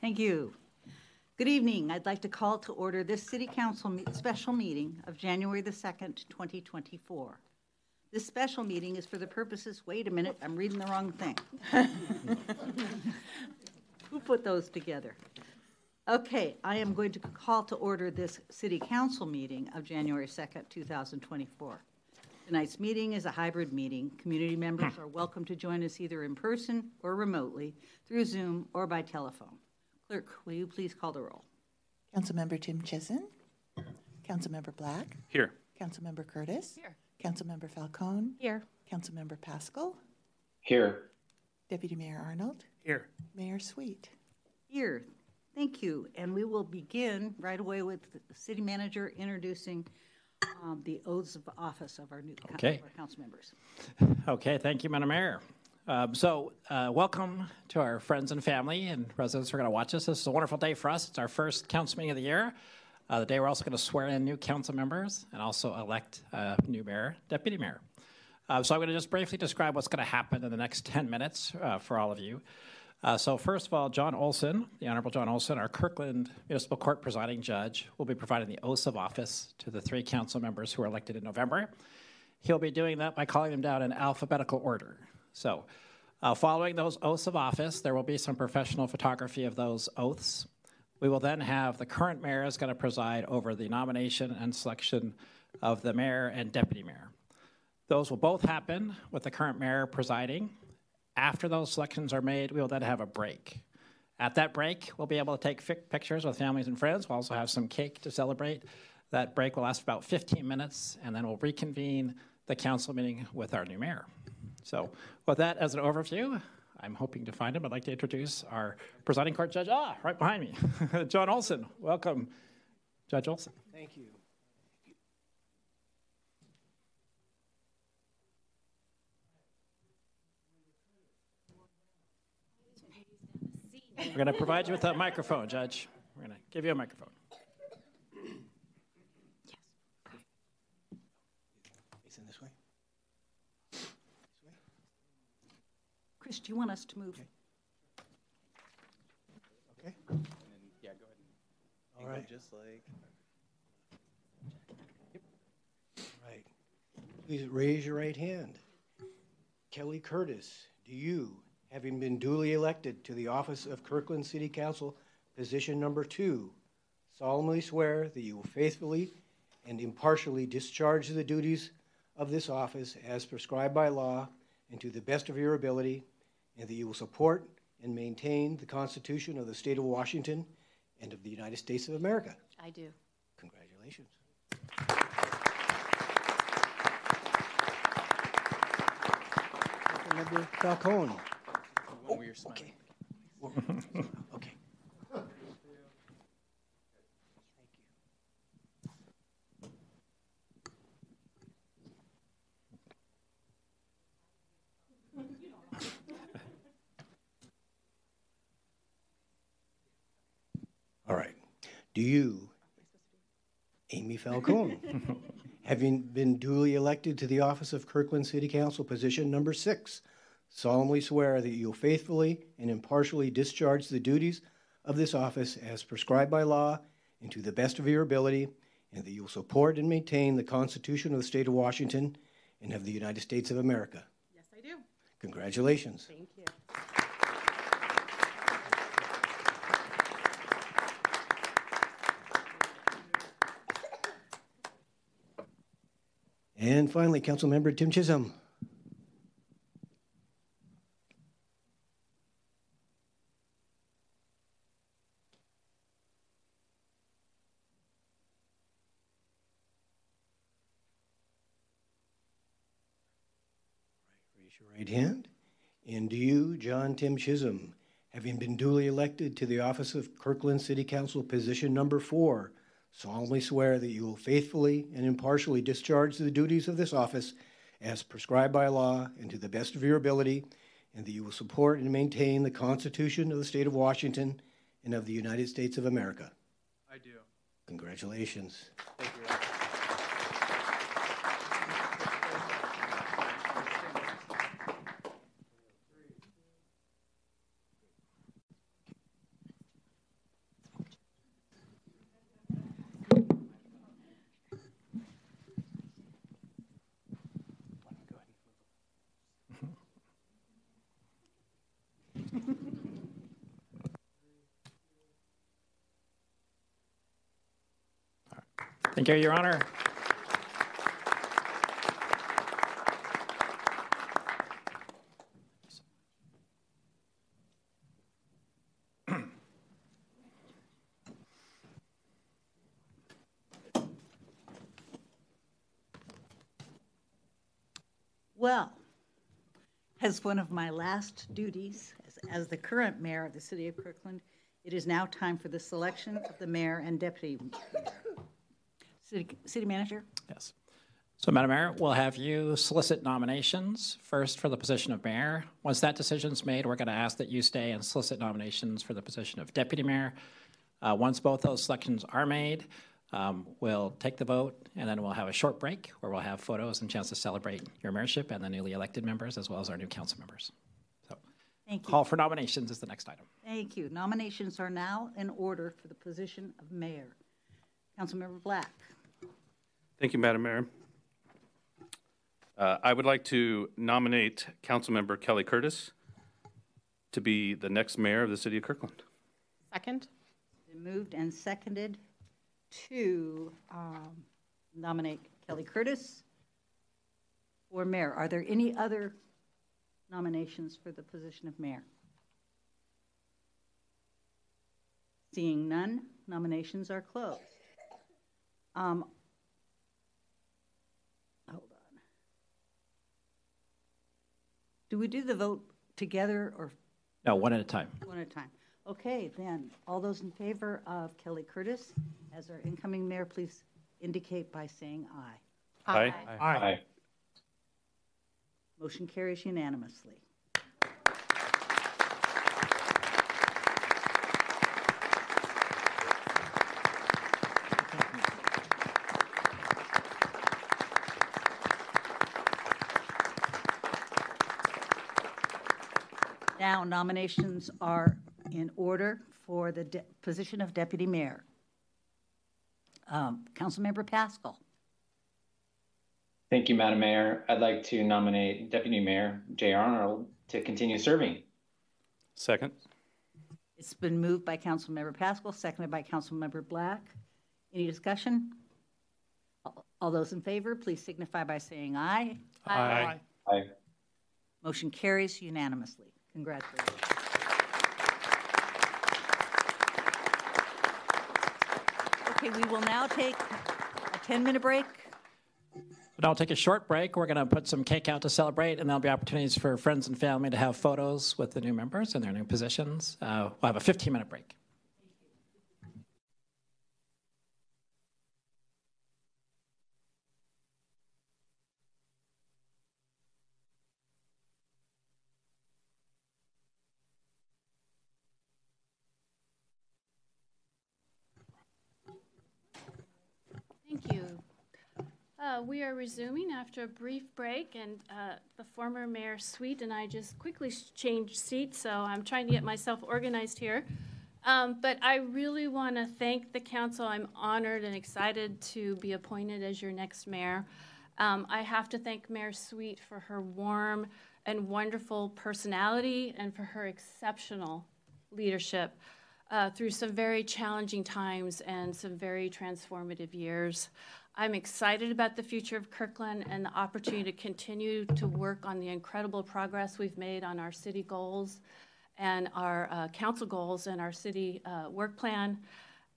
Thank you. Good evening. I'd like to call to order this City Council me- special meeting of January the 2nd, 2024. This special meeting is for the purposes, wait a minute, I'm reading the wrong thing. Who put those together? Okay, I am going to call to order this City Council meeting of January 2nd, 2024. Tonight's meeting is a hybrid meeting. Community members are welcome to join us either in person or remotely through Zoom or by telephone. Clerk, will you please call the roll? Councilmember Tymczyszyn. Councilmember Black. Here. Councilmember Curtis. Here. Councilmember Falcone. Here. Councilmember Pascal. Here. Deputy Mayor Arnold. Here. Mayor Sweet. Here, thank you. And we will begin right away with the city manager introducing um, the oaths of office of our new Okay. of our council members. Okay, thank you, Madam Mayor. Um, so, uh, welcome to our friends and family and residents who are going to watch us. This is a wonderful day for us. It's our first council meeting of the year. Uh, the day we're also going to swear in new council members and also elect a new mayor, deputy mayor. Uh, so, I'm going to just briefly describe what's going to happen in the next 10 minutes uh, for all of you. Uh, so, first of all, John Olson, the Honorable John Olson, our Kirkland Municipal Court presiding judge, will be providing the oaths of office to the three council members who are elected in November. He'll be doing that by calling them down in alphabetical order. So, uh, following those oaths of office, there will be some professional photography of those oaths. We will then have the current mayor is going to preside over the nomination and selection of the mayor and deputy mayor. Those will both happen with the current mayor presiding. After those selections are made, we will then have a break. At that break, we'll be able to take pictures with families and friends. We'll also have some cake to celebrate. That break will last about 15 minutes, and then we'll reconvene the council meeting with our new mayor. So, with that as an overview, I'm hoping to find him. I'd like to introduce our presiding court judge. Ah, right behind me, John Olson. Welcome, Judge Olson. Thank you. We're going to provide you with a microphone, Judge. We're going to give you a microphone. Facing this way? Chris, do you want us to move? Okay. Yeah, go ahead. All right. Just like. Right. Please raise your right hand. Kelly Curtis, do you, having been duly elected to the office of Kirkland City Council, position number two, solemnly swear that you will faithfully and impartially discharge the duties of this office as prescribed by law and to the best of your ability, and that you will support and maintain the Constitution of the State of Washington and of the United States of America? I do. Congratulations. Councilmember Falcone. One where you're smiling. Okay. Okay. All right. Do you, Amy Falcone, having been duly elected to the office of Kirkland City Council, position number six, solemnly swear that you will faithfully and impartially discharge the duties of this office as prescribed by law and to the best of your ability, and that you will support and maintain the Constitution of the State of Washington and of the United States of America? Yes, I do. Congratulations. Thank you. And finally, Council Member Tymczyszyn. Raise your right hand. And do you, John Tymczyszyn, having been duly elected to the office of Kirkland City Council position number four, solemnly swear that you will faithfully and impartially discharge the duties of this office as prescribed by law and to the best of your ability, and that you will support and maintain the Constitution of the State of Washington and of the United States of America? I do. Congratulations. Thank you. Thank you, Your Honor. Well, as one of my last duties as, as the current mayor of the city of Kirkland, it is now time for the selection of the mayor and deputy. mayor. City, city manager? Yes. So, Madam Mayor, we'll have you solicit nominations first for the position of mayor. Once that decision's made, we're going to ask that you stay and solicit nominations for the position of deputy mayor. Uh, once both those selections are made, um, we'll take the vote and then we'll have a short break where we'll have photos and chance to celebrate your mayorship and the newly elected members as well as our new council members. So, Thank you. call for nominations is the next item. Thank you. Nominations are now in order for the position of mayor. Councilmember Black. Thank you, Madam Mayor. Uh, I would like to nominate Councilmember Kelly Curtis to be the next mayor of the city of Kirkland. Second? Moved and seconded to um, nominate Kelly Curtis for mayor. Are there any other nominations for the position of mayor? Seeing none, nominations are closed. Um, Hold on. Do we do the vote together or No, one at a time. one at a time. Okay, then, all those in favor of Kelly Curtis as our incoming mayor, please indicate by saying aye. Aye. Aye. Motion carries unanimously. Now nominations are in order for the de- position of deputy mayor. Um, Councilmember Pascal. Thank you, Madam Mayor. I'd like to nominate Deputy Mayor Jay Arnold to continue serving. Second. It's been moved by Councilmember Pascal, seconded by Councilmember Black. Any discussion? All- All those in favor, please signify by saying aye. Aye. Aye. Motion carries unanimously. Congratulations. Okay, we will now take a 10-minute break. But I'll take a short break. We're going to put some cake out to celebrate, and there'll be opportunities for friends and family to have photos with the new members in their new positions. Uh, we'll have a 15 minute break. Thank you. Uh, We are resuming after a brief break, and uh, the former Mayor Sweet and I just quickly changed seats, so I'm trying to get myself organized here. Um, But I really want to thank the council. I'm honored and excited to be appointed as your next mayor. Um, I have to thank Mayor Sweet for her warm and wonderful personality and for her exceptional leadership uh, through some very challenging times and some very transformative years. I'm excited about the future of Kirkland and the opportunity to continue to work on the incredible progress we've made on our city goals and our uh, council goals and our city uh, work plan.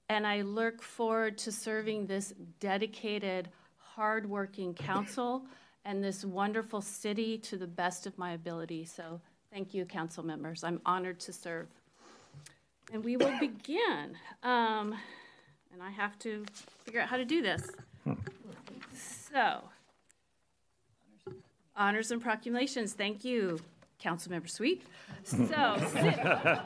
And I look forward to serving this dedicated, hardworking council and this wonderful city to the best of my ability. So thank you, council members. I'm honored to serve. And we will begin. Um, and I have to figure out how to do this. So, honors and proclamations. Thank you, Councilmember Sweet. So, ci-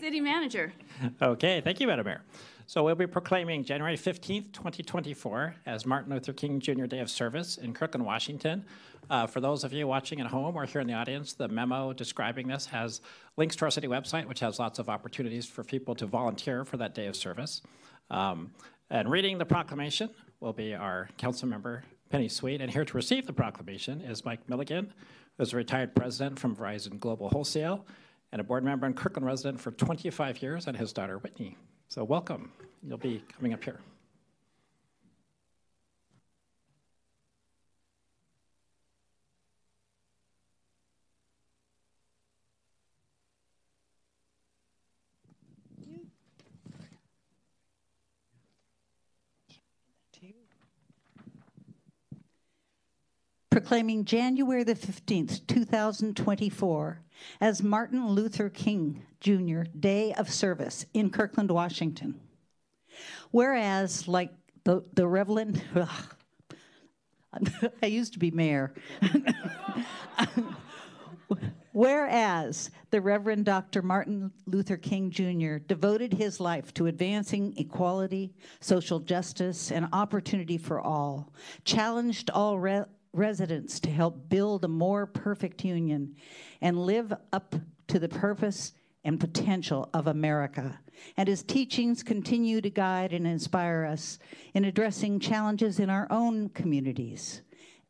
city manager. Okay, thank you, Madam Mayor. So we'll be proclaiming January 15th, 2024 as Martin Luther King Jr. Day of Service in Kirkland, Washington. Uh, for those of you watching at home or here in the audience, the memo describing this has links to our city website, which has lots of opportunities for people to volunteer for that day of service. Um, and reading the proclamation will be our council member, Penny Sweet. And here to receive the proclamation is Mike Milligan, who's a retired president from Verizon Global Wholesale and a board member and Kirkland resident for 25 years, and his daughter, Whitney. So welcome. You'll be coming up here. Proclaiming January the 15th, 2024, as Martin Luther King Jr. Day of Service in Kirkland, Washington. Whereas, like the, the Reverend, I used to be mayor. Whereas the Reverend Dr. Martin Luther King Jr. devoted his life to advancing equality, social justice, and opportunity for all, challenged all re- residents to help build a more perfect union and live up to the purpose and potential of America. And his teachings continue to guide and inspire us in addressing challenges in our own communities.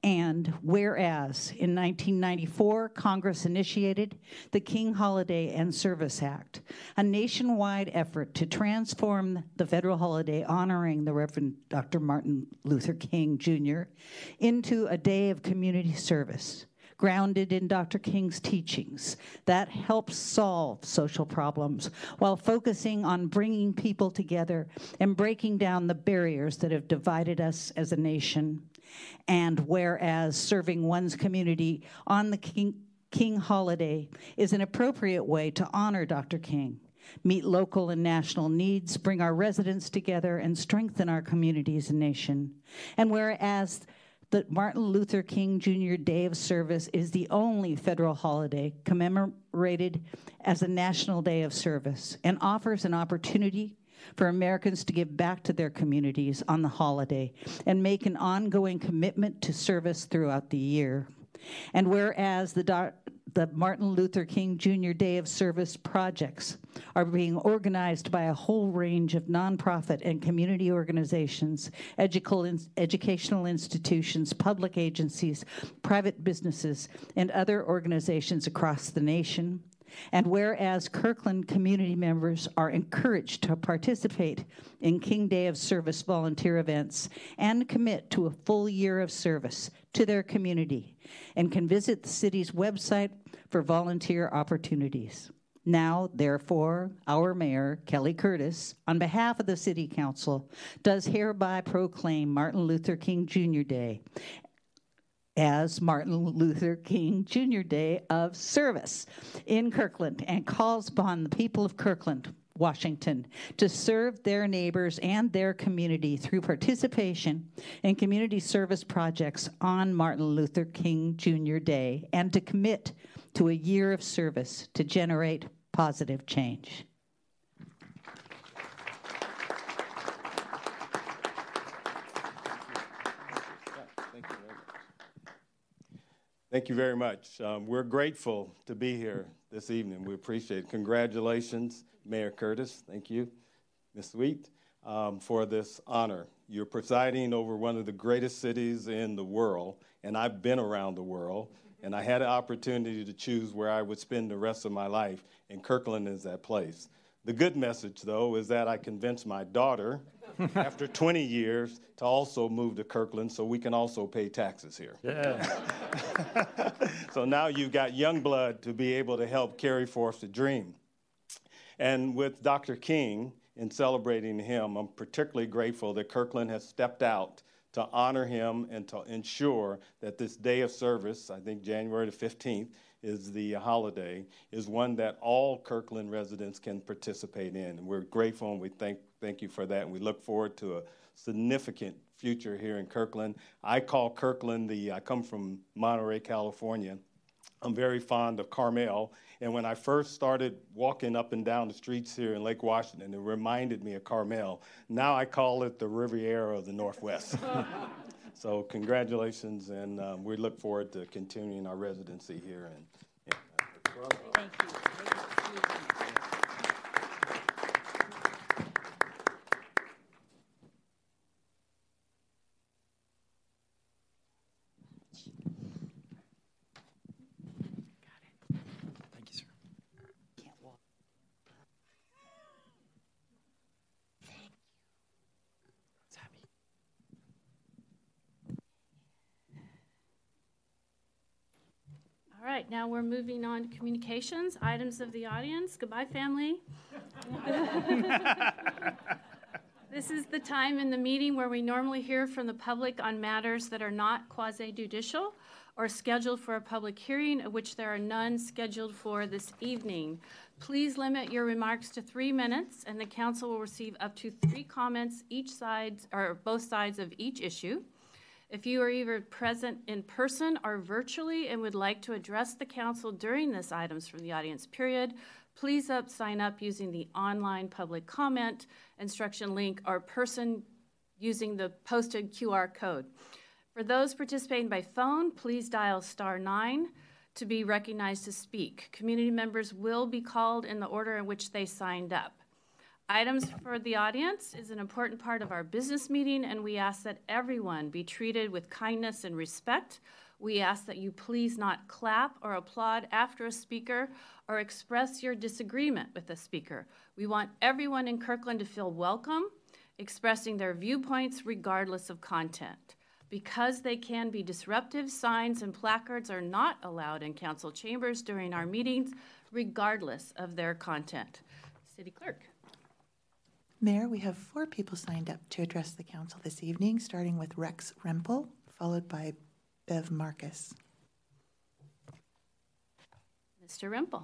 And whereas in 1994, Congress initiated the King Holiday and Service Act, a nationwide effort to transform the federal holiday honoring the Reverend Dr. Martin Luther King Jr. into a day of community service grounded in Dr. King's teachings that helps solve social problems while focusing on bringing people together and breaking down the barriers that have divided us as a nation. And whereas serving one's community on the King, King holiday is an appropriate way to honor Dr. King meet local and national needs, bring our residents together, and strengthen our communities and nation. And whereas the Martin Luther King Jr. Day of Service is the only federal holiday commemorated as a national day of service and offers an opportunity for Americans to give back to their communities on the holiday and make an ongoing commitment to service throughout the year. And whereas the, the Martin Luther King Jr. Day of Service projects are being organized by a whole range of nonprofit and community organizations, educational institutions, public agencies, private businesses, and other organizations across the nation. And whereas Kirkland community members are encouraged to participate in King Day of Service volunteer events and commit to a full year of service to their community and can visit the city's website for volunteer opportunities. Now, therefore, our mayor, Kelly Curtis, on behalf of the City Council, does hereby proclaim Martin Luther King Jr. Day as Martin Luther King Jr. Day of Service in Kirkland and calls upon the people of Kirkland, Washington, to serve their neighbors and their community through participation in community service projects on Martin Luther King Jr. Day and to commit to a year of service to generate positive change. Thank you very much. Um, we're grateful to be here this evening. We appreciate it. Congratulations, Mayor Curtis. Thank you, Ms. Sweet, um, for this honor. You're presiding over one of the greatest cities in the world, and I've been around the world, and I had an opportunity to choose where I would spend the rest of my life, and Kirkland is that place. The good message, though, is that I convinced my daughter, after 20 years, to also move to Kirkland so we can also pay taxes here. Yeah. so now you've got young blood to be able to help carry forth the dream. And with Dr. King, in celebrating him, I'm particularly grateful that Kirkland has stepped out to honor him and to ensure that this day of service, I think January the 15th, is the holiday, is one that all Kirkland residents can participate in. And we're grateful and we thank, thank you for that. And we look forward to a significant future here in Kirkland. I call Kirkland the, I come from Monterey, California. I'm very fond of Carmel. And when I first started walking up and down the streets here in Lake Washington, it reminded me of Carmel. Now I call it the Riviera of the Northwest. so congratulations, and um, we look forward to continuing our residency here. And, yeah. Thank you. Thank you, sir. Can't walk. It's happy. All right, now we're moving on to communications, items of the audience. Goodbye, family. This is the time in the meeting where we normally hear from the public on matters that are not quasi-judicial or scheduled for a public hearing, of which there are none scheduled for this evening. Please limit your remarks to three minutes, and the council will receive up to three comments each side, or both sides of each issue. If you are either present in person or virtually and would like to address the council during this items from the audience period, please up, sign up using the online public comment instruction link or person using the posted QR code. For those participating by phone, please dial star nine to be recognized to speak. Community members will be called in the order in which they signed up. Items for the audience is an important part of our business meeting, and we ask that everyone be treated with kindness and respect. We ask that you please not clap or applaud after a speaker or express your disagreement with a speaker. We want everyone in Kirkland to feel welcome, expressing their viewpoints regardless of content. Because they can be disruptive, signs and placards are not allowed in council chambers during our meetings, regardless of their content. City Clerk. Mayor, we have four people signed up to address the council this evening, starting with Rex Rempel, followed by Bev Marcus. Mr. Rempel.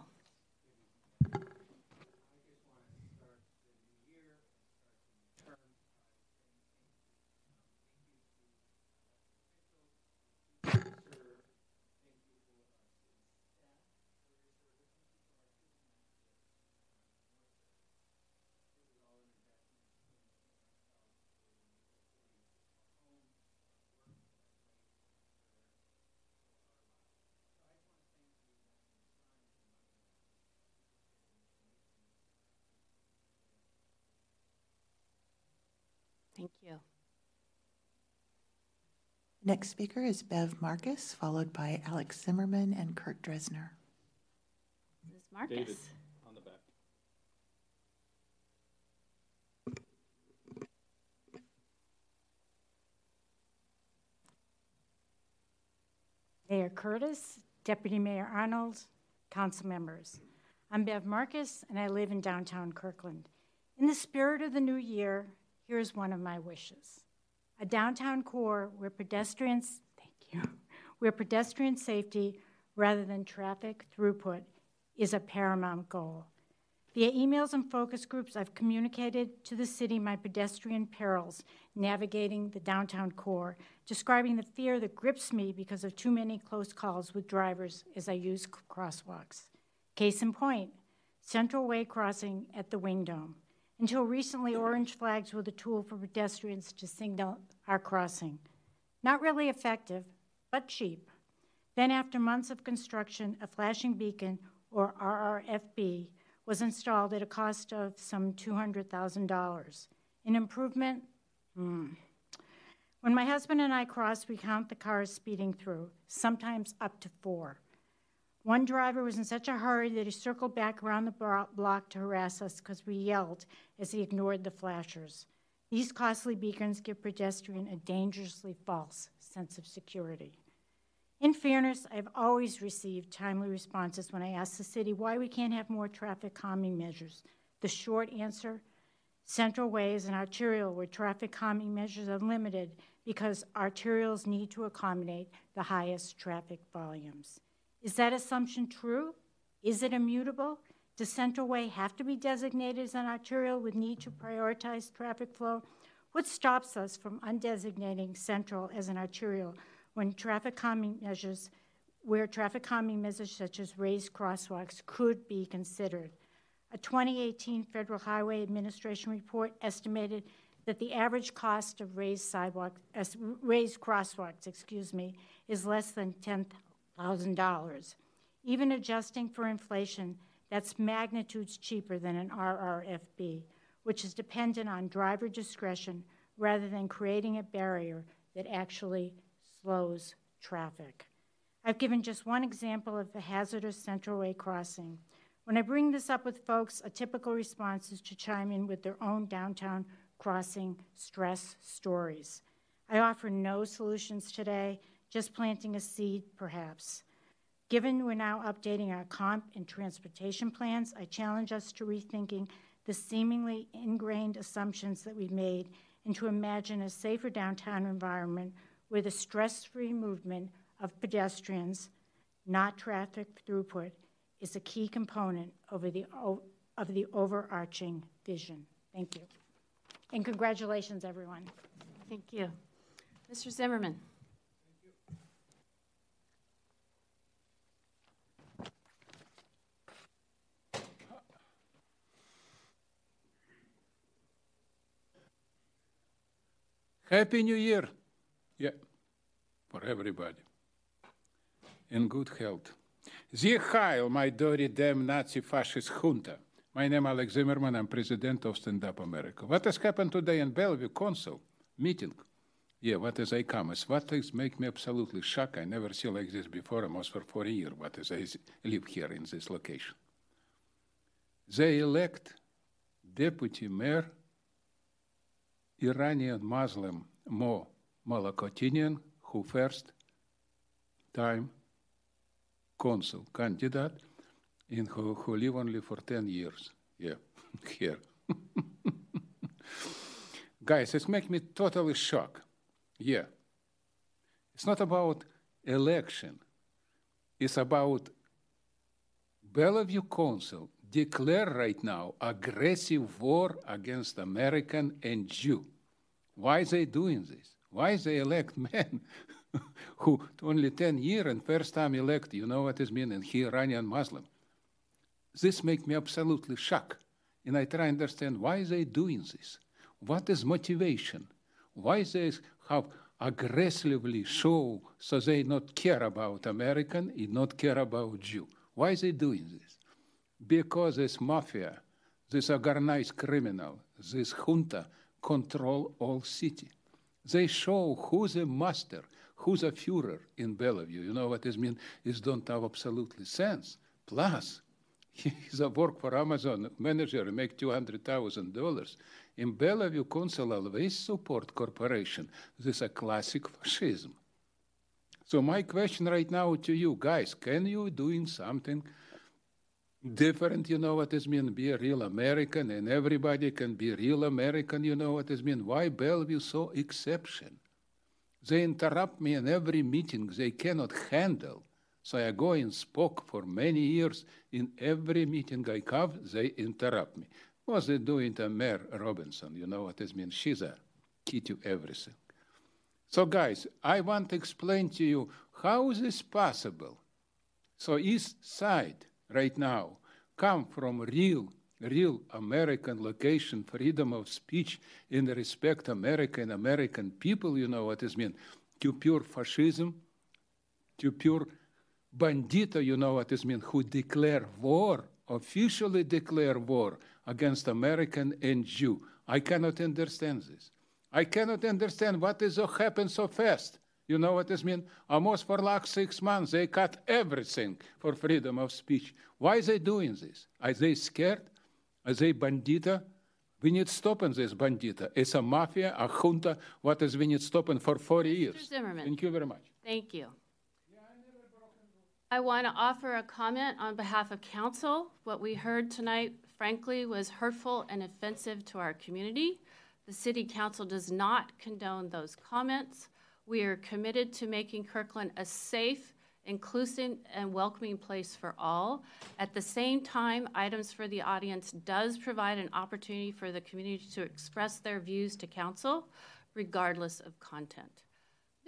Thank you. Next speaker is Bev Marcus, followed by Alex Zimmerman and Kurt Dresner. Ms. Marcus. David, on the back. Mayor Curtis, Deputy Mayor Arnold, council members. I'm Bev Marcus, and I live in downtown Kirkland. In the spirit of the new year, here's one of my wishes a downtown core where pedestrians, thank you, where pedestrian safety rather than traffic throughput is a paramount goal. Via emails and focus groups, I've communicated to the city my pedestrian perils navigating the downtown core, describing the fear that grips me because of too many close calls with drivers as I use crosswalks. Case in point, Central Way crossing at the Wing Dome. Until recently, orange flags were the tool for pedestrians to signal our crossing. Not really effective, but cheap. Then, after months of construction, a flashing beacon, or RRFB, was installed at a cost of some $200,000. An improvement? Hmm. When my husband and I cross, we count the cars speeding through, sometimes up to four. One driver was in such a hurry that he circled back around the block to harass us because we yelled as he ignored the flashers. These costly beacons give pedestrians a dangerously false sense of security. In fairness, I've always received timely responses when I ask the city why we can't have more traffic calming measures. The short answer Central Way is an arterial where traffic calming measures are limited because arterials need to accommodate the highest traffic volumes. Is that assumption true? Is it immutable? Does Central Way have to be designated as an arterial with need to prioritize traffic flow? What stops us from undesignating Central as an arterial when traffic calming measures, where traffic calming measures such as raised crosswalks could be considered? A 2018 Federal Highway Administration report estimated that the average cost of raised raised crosswalks, excuse me, is less than ten $1,000. Even adjusting for inflation, that's magnitudes cheaper than an RRFB, which is dependent on driver discretion rather than creating a barrier that actually slows traffic. I've given just one example of the hazardous Central Way crossing. When I bring this up with folks, a typical response is to chime in with their own downtown crossing stress stories. I offer no solutions today, just planting a seed, perhaps. Given we're now updating our comp and transportation plans, I challenge us to rethinking the seemingly ingrained assumptions that we've made and to imagine a safer downtown environment where the stress free movement of pedestrians, not traffic throughput, is a key component over the, of the overarching vision. Thank you. And congratulations, everyone. Thank you. Mr. Zimmerman. Happy New Year. Yeah, for everybody. In good health. Sieg Heil, my dirty damn Nazi fascist junta. My name is Alex Zimmerman. I'm president of Stand Up America. What has happened today in Bellevue Council meeting? Yeah, what is I come? What is make me absolutely shocked. I never see like this before, almost for 40 years, what is I live here in this location. They elect deputy mayor Iranian Muslim Mo Malakotinian, who first time consul candidate in who, who live only for 10 years. Yeah, here. Guys, it makes me totally shocked. Yeah. It's not about election. It's about Bellevue Council declare right now aggressive war against American and Jew. Why they doing this? Why they elect men who only 10 year and first time elect, you know what it mean, and he Iranian Muslim. This make me absolutely shocked. And I try to understand why they doing this. What is motivation? Why they have aggressively show so they not care about American and not care about Jew? Why they doing this? Because this mafia, this organized criminal, this junta control all city. They show who's a master, who's a Führer in Bellevue. You know what this means? It don't have absolutely sense. Plus, he's a work for Amazon manager, make $200,000. In Bellevue, Council always support corporation. This is a classic fascism. So my question right now to you guys, can you doing something different, you know what this mean, be a real American, and everybody can be real American, you know what this mean. Why Bellevue so exception? They interrupt me in every meeting they cannot handle. So I go and spoke for many years. In every meeting I have, they interrupt me. What they doing to Mayor Robinson? You know what this mean? She's a key to everything. So guys, I want to explain to you how is this possible. So East Side, right now come from real, real American location, freedom of speech, in respect American American people, you know what it means, to pure fascism, to pure bandito, you know what it means, who declare war, officially declare war against American and Jew. I cannot understand this. I cannot understand what is so happen so fast. You know what this means? Almost for like six months, they cut everything for freedom of speech. Why are they doing this? Are they scared? Are they bandita? We need stopping this bandita. It's a mafia, a junta. What is we need stopping for 40 years? Mr. Zimmerman. Thank you very much. Thank you. I want to offer a comment on behalf of council. What we heard tonight, frankly, was hurtful and offensive to our community. The city council does not condone those comments. We are committed to making Kirkland a safe, inclusive, and welcoming place for all. At the same time, Items for the Audience does provide an opportunity for the community to express their views to council, regardless of content.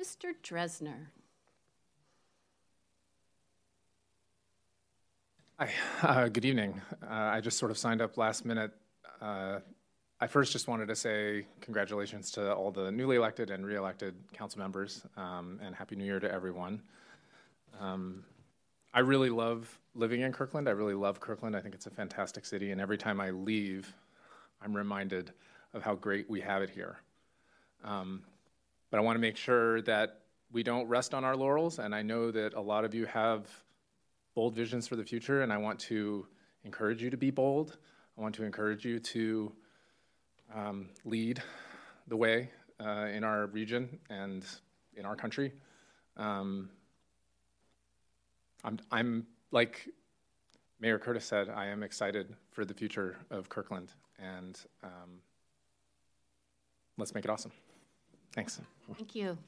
Mr. Dresner. Hi, uh, good evening. Uh, I just sort of signed up last minute. Uh, I first just wanted to say congratulations to all the newly elected and re-elected council members, um, and happy New Year to everyone. Um, I really love living in Kirkland. I really love Kirkland. I think it's a fantastic city, and every time I leave, I'm reminded of how great we have it here. Um, but I want to make sure that we don't rest on our laurels, and I know that a lot of you have bold visions for the future, and I want to encourage you to be bold. I want to encourage you to um, lead the way uh, in our region and in our country. Um, I'm, I'm like Mayor Curtis said, I am excited for the future of Kirkland, and um, let's make it awesome. Thanks. Thank you.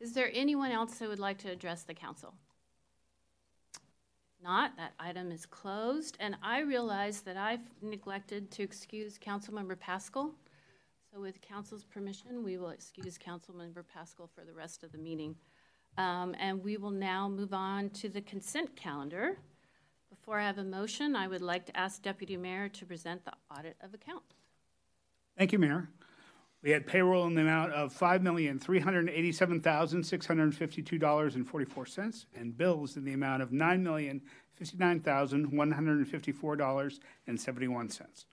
Is there anyone else who would like to address the council? Not, that item is closed, and I realize that I've neglected to excuse Councilmember Pascal. So with council's permission, we will excuse Councilmember Pascal for the rest of the meeting. Um, And we will now move on to the consent calendar. Before I have a motion, I would like to ask Deputy Mayor to present the audit of accounts. Thank you, Mayor. We had payroll in the amount of five million, three hundred and eighty-seven thousand, six hundred and fifty-two dollars and forty-four cents, and bills in the amount of nine million, fifty-nine thousand, one hundred and fifty-four dollars and seventy-one cents.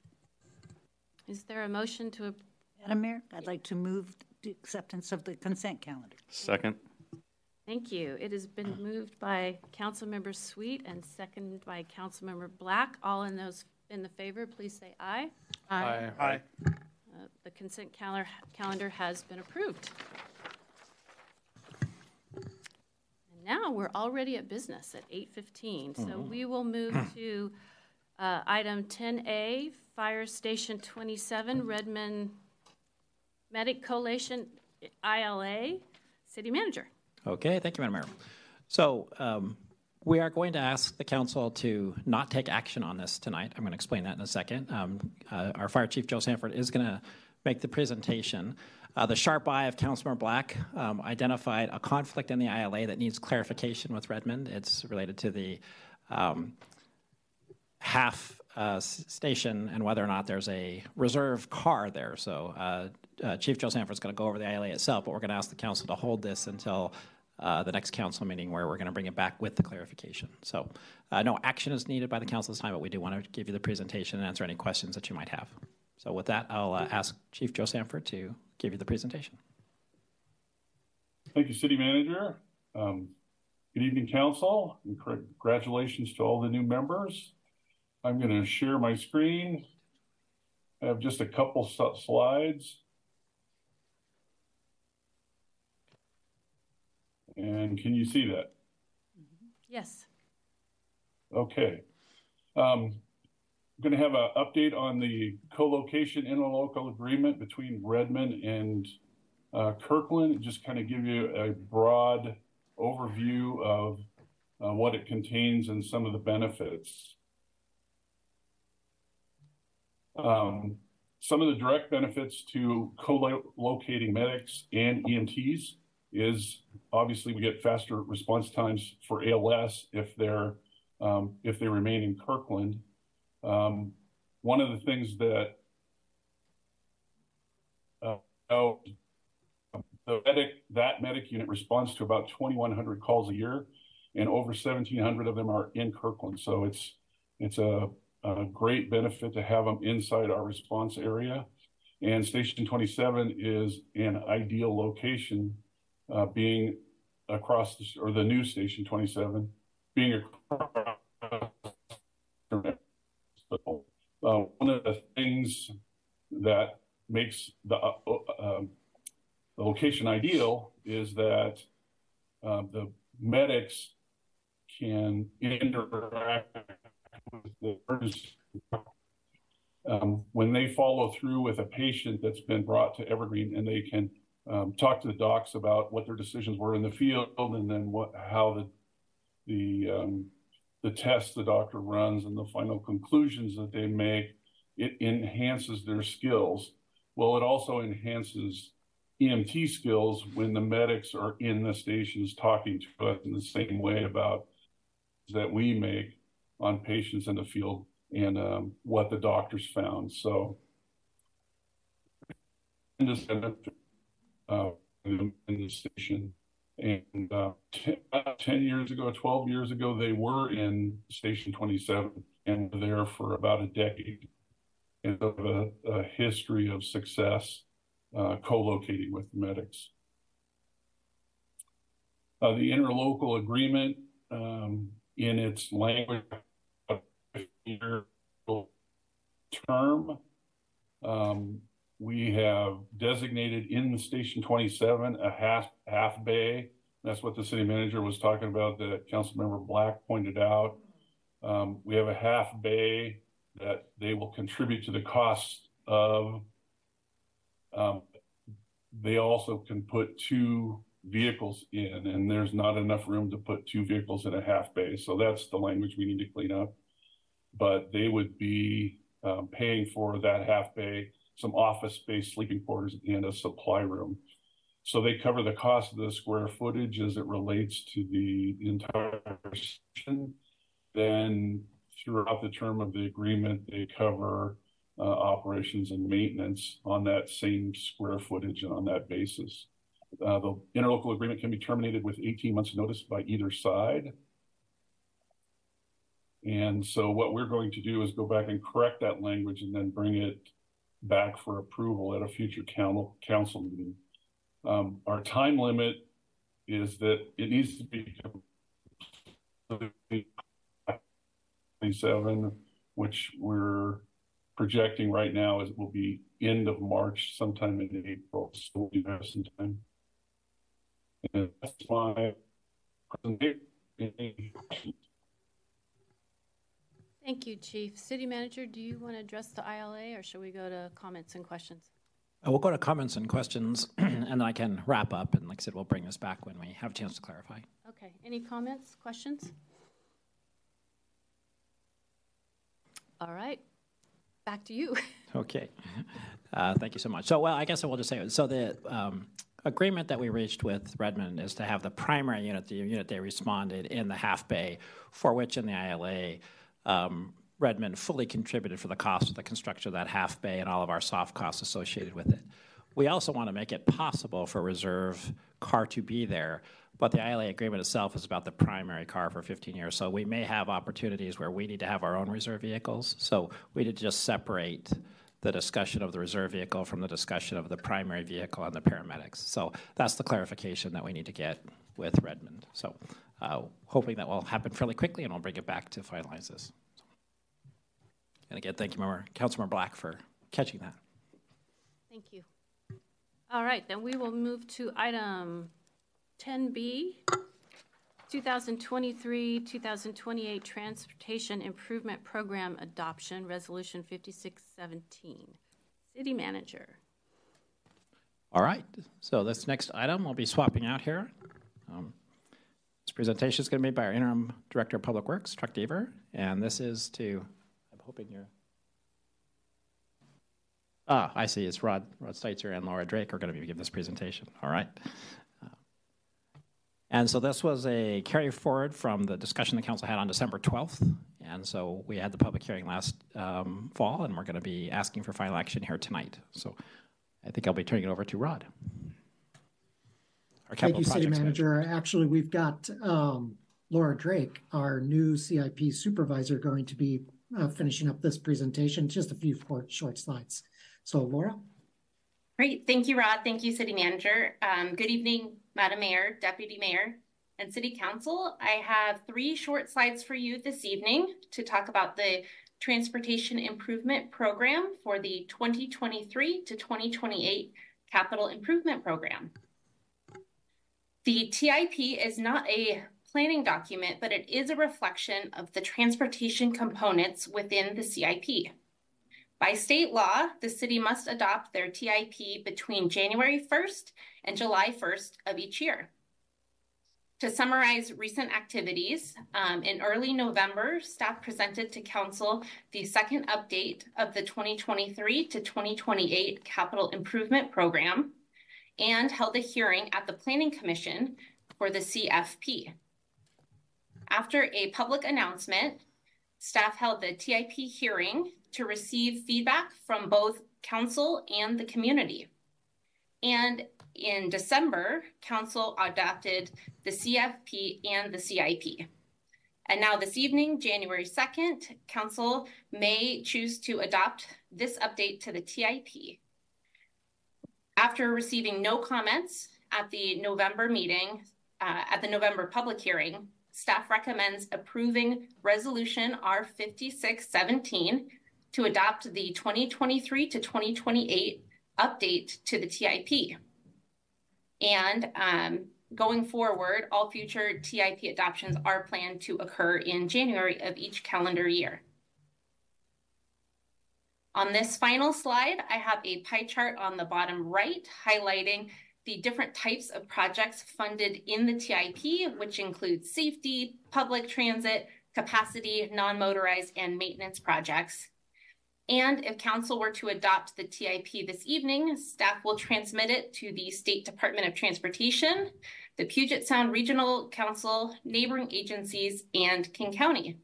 Is there a motion to, Madam Mayor, I'd like to move the acceptance of the consent calendar. Second. thank you. It has been moved by Councilmember Sweet and seconded by Councilmember Black. All in those, in the favor, please say aye. Aye. Aye. Uh, The consent calendar, calendar has been approved. And now we're already at business at 8:15, so we will move to uh, item 10A, Fire Station 27, Redmond Medic Co-location ILA, City Manager. Okay, thank you, Madam Mayor. So um, we are going to ask the council to not take action on this tonight. I'm going to explain that in a second. Um, uh, our Fire Chief Joe Sanford is going to make the presentation. Uh, the sharp eye of Councilmember Black um, identified a conflict in the ILA that needs clarification with Redmond. It's related to the um, half uh, station and whether or not there's a reserve car there. So uh, uh, Chief Joe Sanford's going to go over the ILA itself, but we're going to ask the council to hold this until uh, the next council meeting where we're going to bring it back with the clarification. So uh, no action is needed by the council this time, but we do want to give you the presentation and answer any questions that you might have. So with that, I'll uh, ask Chief Joe Sanford to give you the presentation. Thank you, City Manager. Um, Good evening, Council, and congratulations to all the new members. I'm going to share my screen. I have just a couple slides. And can you see that? Yes. Okay. Um, I'm going to have an update on the co-location interlocal agreement between Redmond and uh, Kirkland. Just kind of give you a broad overview of uh, what it contains and some of the benefits. Um, some of the direct benefits to co-locating medics and EMTs is obviously we get faster response times for ALS if they're um, if they remain in Kirkland. Um, one of the things that uh, oh, the medic that medic unit responds to about 2,100 calls a year, and over 1,700 of them are in Kirkland. So it's it's a, a great benefit to have them inside our response area. And Station 27 is an ideal location, uh, being across the, or the new Station 27 being across uh, one of the things that makes the, uh, um, the location ideal is that uh, the medics can interact with the um, when they follow through with a patient that's been brought to Evergreen and they can um, talk to the docs about what their decisions were in the field and then what how the the um, the tests the doctor runs and the final conclusions that they make it enhances their skills. Well it also enhances EMT skills when the medics are in the stations talking to us in the same way about that we make on patients in the field and um, what the doctors found. So uh, in the station. And uh, t- about 10 years ago, 12 years ago, they were in Station 27 and were there for about a decade. And have a, a history of success uh, co locating with the medics. Uh, the interlocal agreement um, in its language term um, we have designated in Station 27 a half, half bay. That's what the city manager was talking about that Councilmember Black pointed out. Um, we have a half bay that they will contribute to the cost of. Um, they also can put two vehicles in, and there's not enough room to put two vehicles in a half bay. So that's the language we need to clean up. But they would be um, paying for that half bay, some office space, sleeping quarters, and a supply room. So they cover the cost of the square footage as it relates to the entire section. Then throughout the term of the agreement, they cover uh, operations and maintenance on that same square footage and on that basis. Uh, the interlocal agreement can be terminated with 18 months notice by either side. And so what we're going to do is go back and correct that language and then bring it back for approval at a future council, council meeting. Um, our time limit is that it needs to be 27, which we're projecting right now is it will be end of March, sometime in April. So we have some time. And that's my presentation. Thank you, Chief. City Manager, do you want to address the ILA or shall we go to comments and questions? Uh, we'll go to comments and questions, and then I can wrap up. And like I said, we'll bring this back when we have a chance to clarify. Okay. Any comments, questions? All right. Back to you. Okay. Uh, thank you so much. So, well, I guess I will just say so the um, agreement that we reached with Redmond is to have the primary unit, the unit they responded in the half bay, for which in the ILA, Um, Redmond fully contributed for the cost of the construction of that half bay and all of our soft costs associated with it. We also want to make it possible for reserve car to be there, but the ILA agreement itself is about the primary car for 15 years. So we may have opportunities where we need to have our own reserve vehicles. So we need to just separate the discussion of the reserve vehicle from the discussion of the primary vehicle and the paramedics. So that's the clarification that we need to get with Redmond. So uh, hoping that will happen fairly quickly, and we'll bring it back to finalize this. And again, thank you, Member Councilmember Black, for catching that. Thank you. All right, then we will move to item 10B, 2023-2028 Transportation Improvement Program Adoption, Resolution 5617. City Manager. All right, so this next item we'll be swapping out here. Um, presentation is going to be by our Interim Director of Public Works, Chuck Deaver, and this is to, I'm hoping you're, ah, I see, it's Rod, Rod Steitzer and Laura Drake are going to be giving this presentation. All right. And so this was a carry forward from the discussion the council had on December 12th. And so we had the public hearing last um, fall, and we're going to be asking for final action here tonight. So I think I'll be turning it over to Rod. Thank you, City Manager. manager. Actually, we've got um, Laura Drake, our new CIP supervisor, going to be uh, finishing up this presentation. Just a few short slides. So, Laura. Great. Thank you, Rod. Thank you, City Manager. Um, good evening, Madam Mayor, Deputy Mayor, and City Council. I have three short slides for you this evening to talk about the Transportation Improvement Program for the 2023 to 2028 Capital Improvement Program. The TIP is not a planning document, but it is a reflection of the transportation components within the CIP. By state law, the city must adopt their TIP between January 1st and July 1st of each year. To summarize recent activities, um, in early November, staff presented to Council the second update of the 2023 to 2028 Capital Improvement Program and held a hearing at the Planning Commission for the CFP. After a public announcement, staff held the TIP hearing to receive feedback from both council and the community. And in December, council adopted the CFP and the CIP. And now this evening, January 2nd, council may choose to adopt this update to the TIP. After receiving no comments at the November meeting, uh, at the November public hearing, staff recommends approving resolution R5617 to adopt the 2023 to 2028 update to the TIP. And um, going forward, all future TIP adoptions are planned to occur in January of each calendar year. On this final slide, I have a pie chart on the bottom right highlighting the different types of projects funded in the TIP, which includes safety, public transit, capacity, non-motorized, and maintenance projects. And if council were to adopt the TIP this evening, staff will transmit it to the State Department of Transportation, the Puget Sound Regional Council, neighboring agencies, and King County.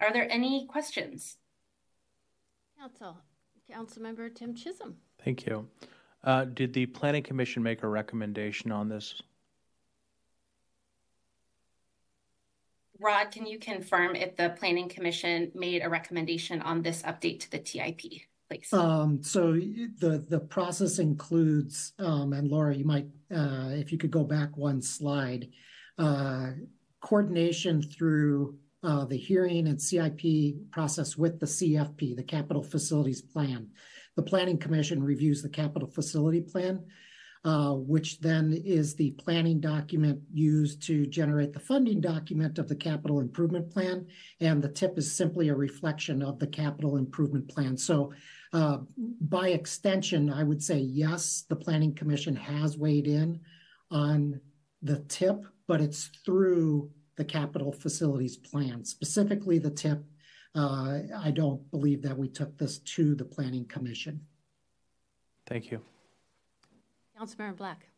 Are there any questions? Council, Councilmember Tymczyszyn. Thank you. Uh, did the Planning Commission make a recommendation on this? Rod, can you confirm if the Planning Commission made a recommendation on this update to the TIP, please? Um, so the the process includes, um, and Laura, you might, uh, if you could go back one slide, uh, coordination through uh, the hearing and CIP process with the CFP, the Capital Facilities Plan. The Planning Commission reviews the Capital Facility Plan, uh, which then is the planning document used to generate the funding document of the Capital Improvement Plan. And the TIP is simply a reflection of the Capital Improvement Plan. So uh, by extension, I would say yes, the Planning Commission has weighed in on the TIP, but it's through the capital facilities plan, specifically the TIP. Uh, I don't believe that we took this to the Planning Commission. Thank you. Councilmember Black.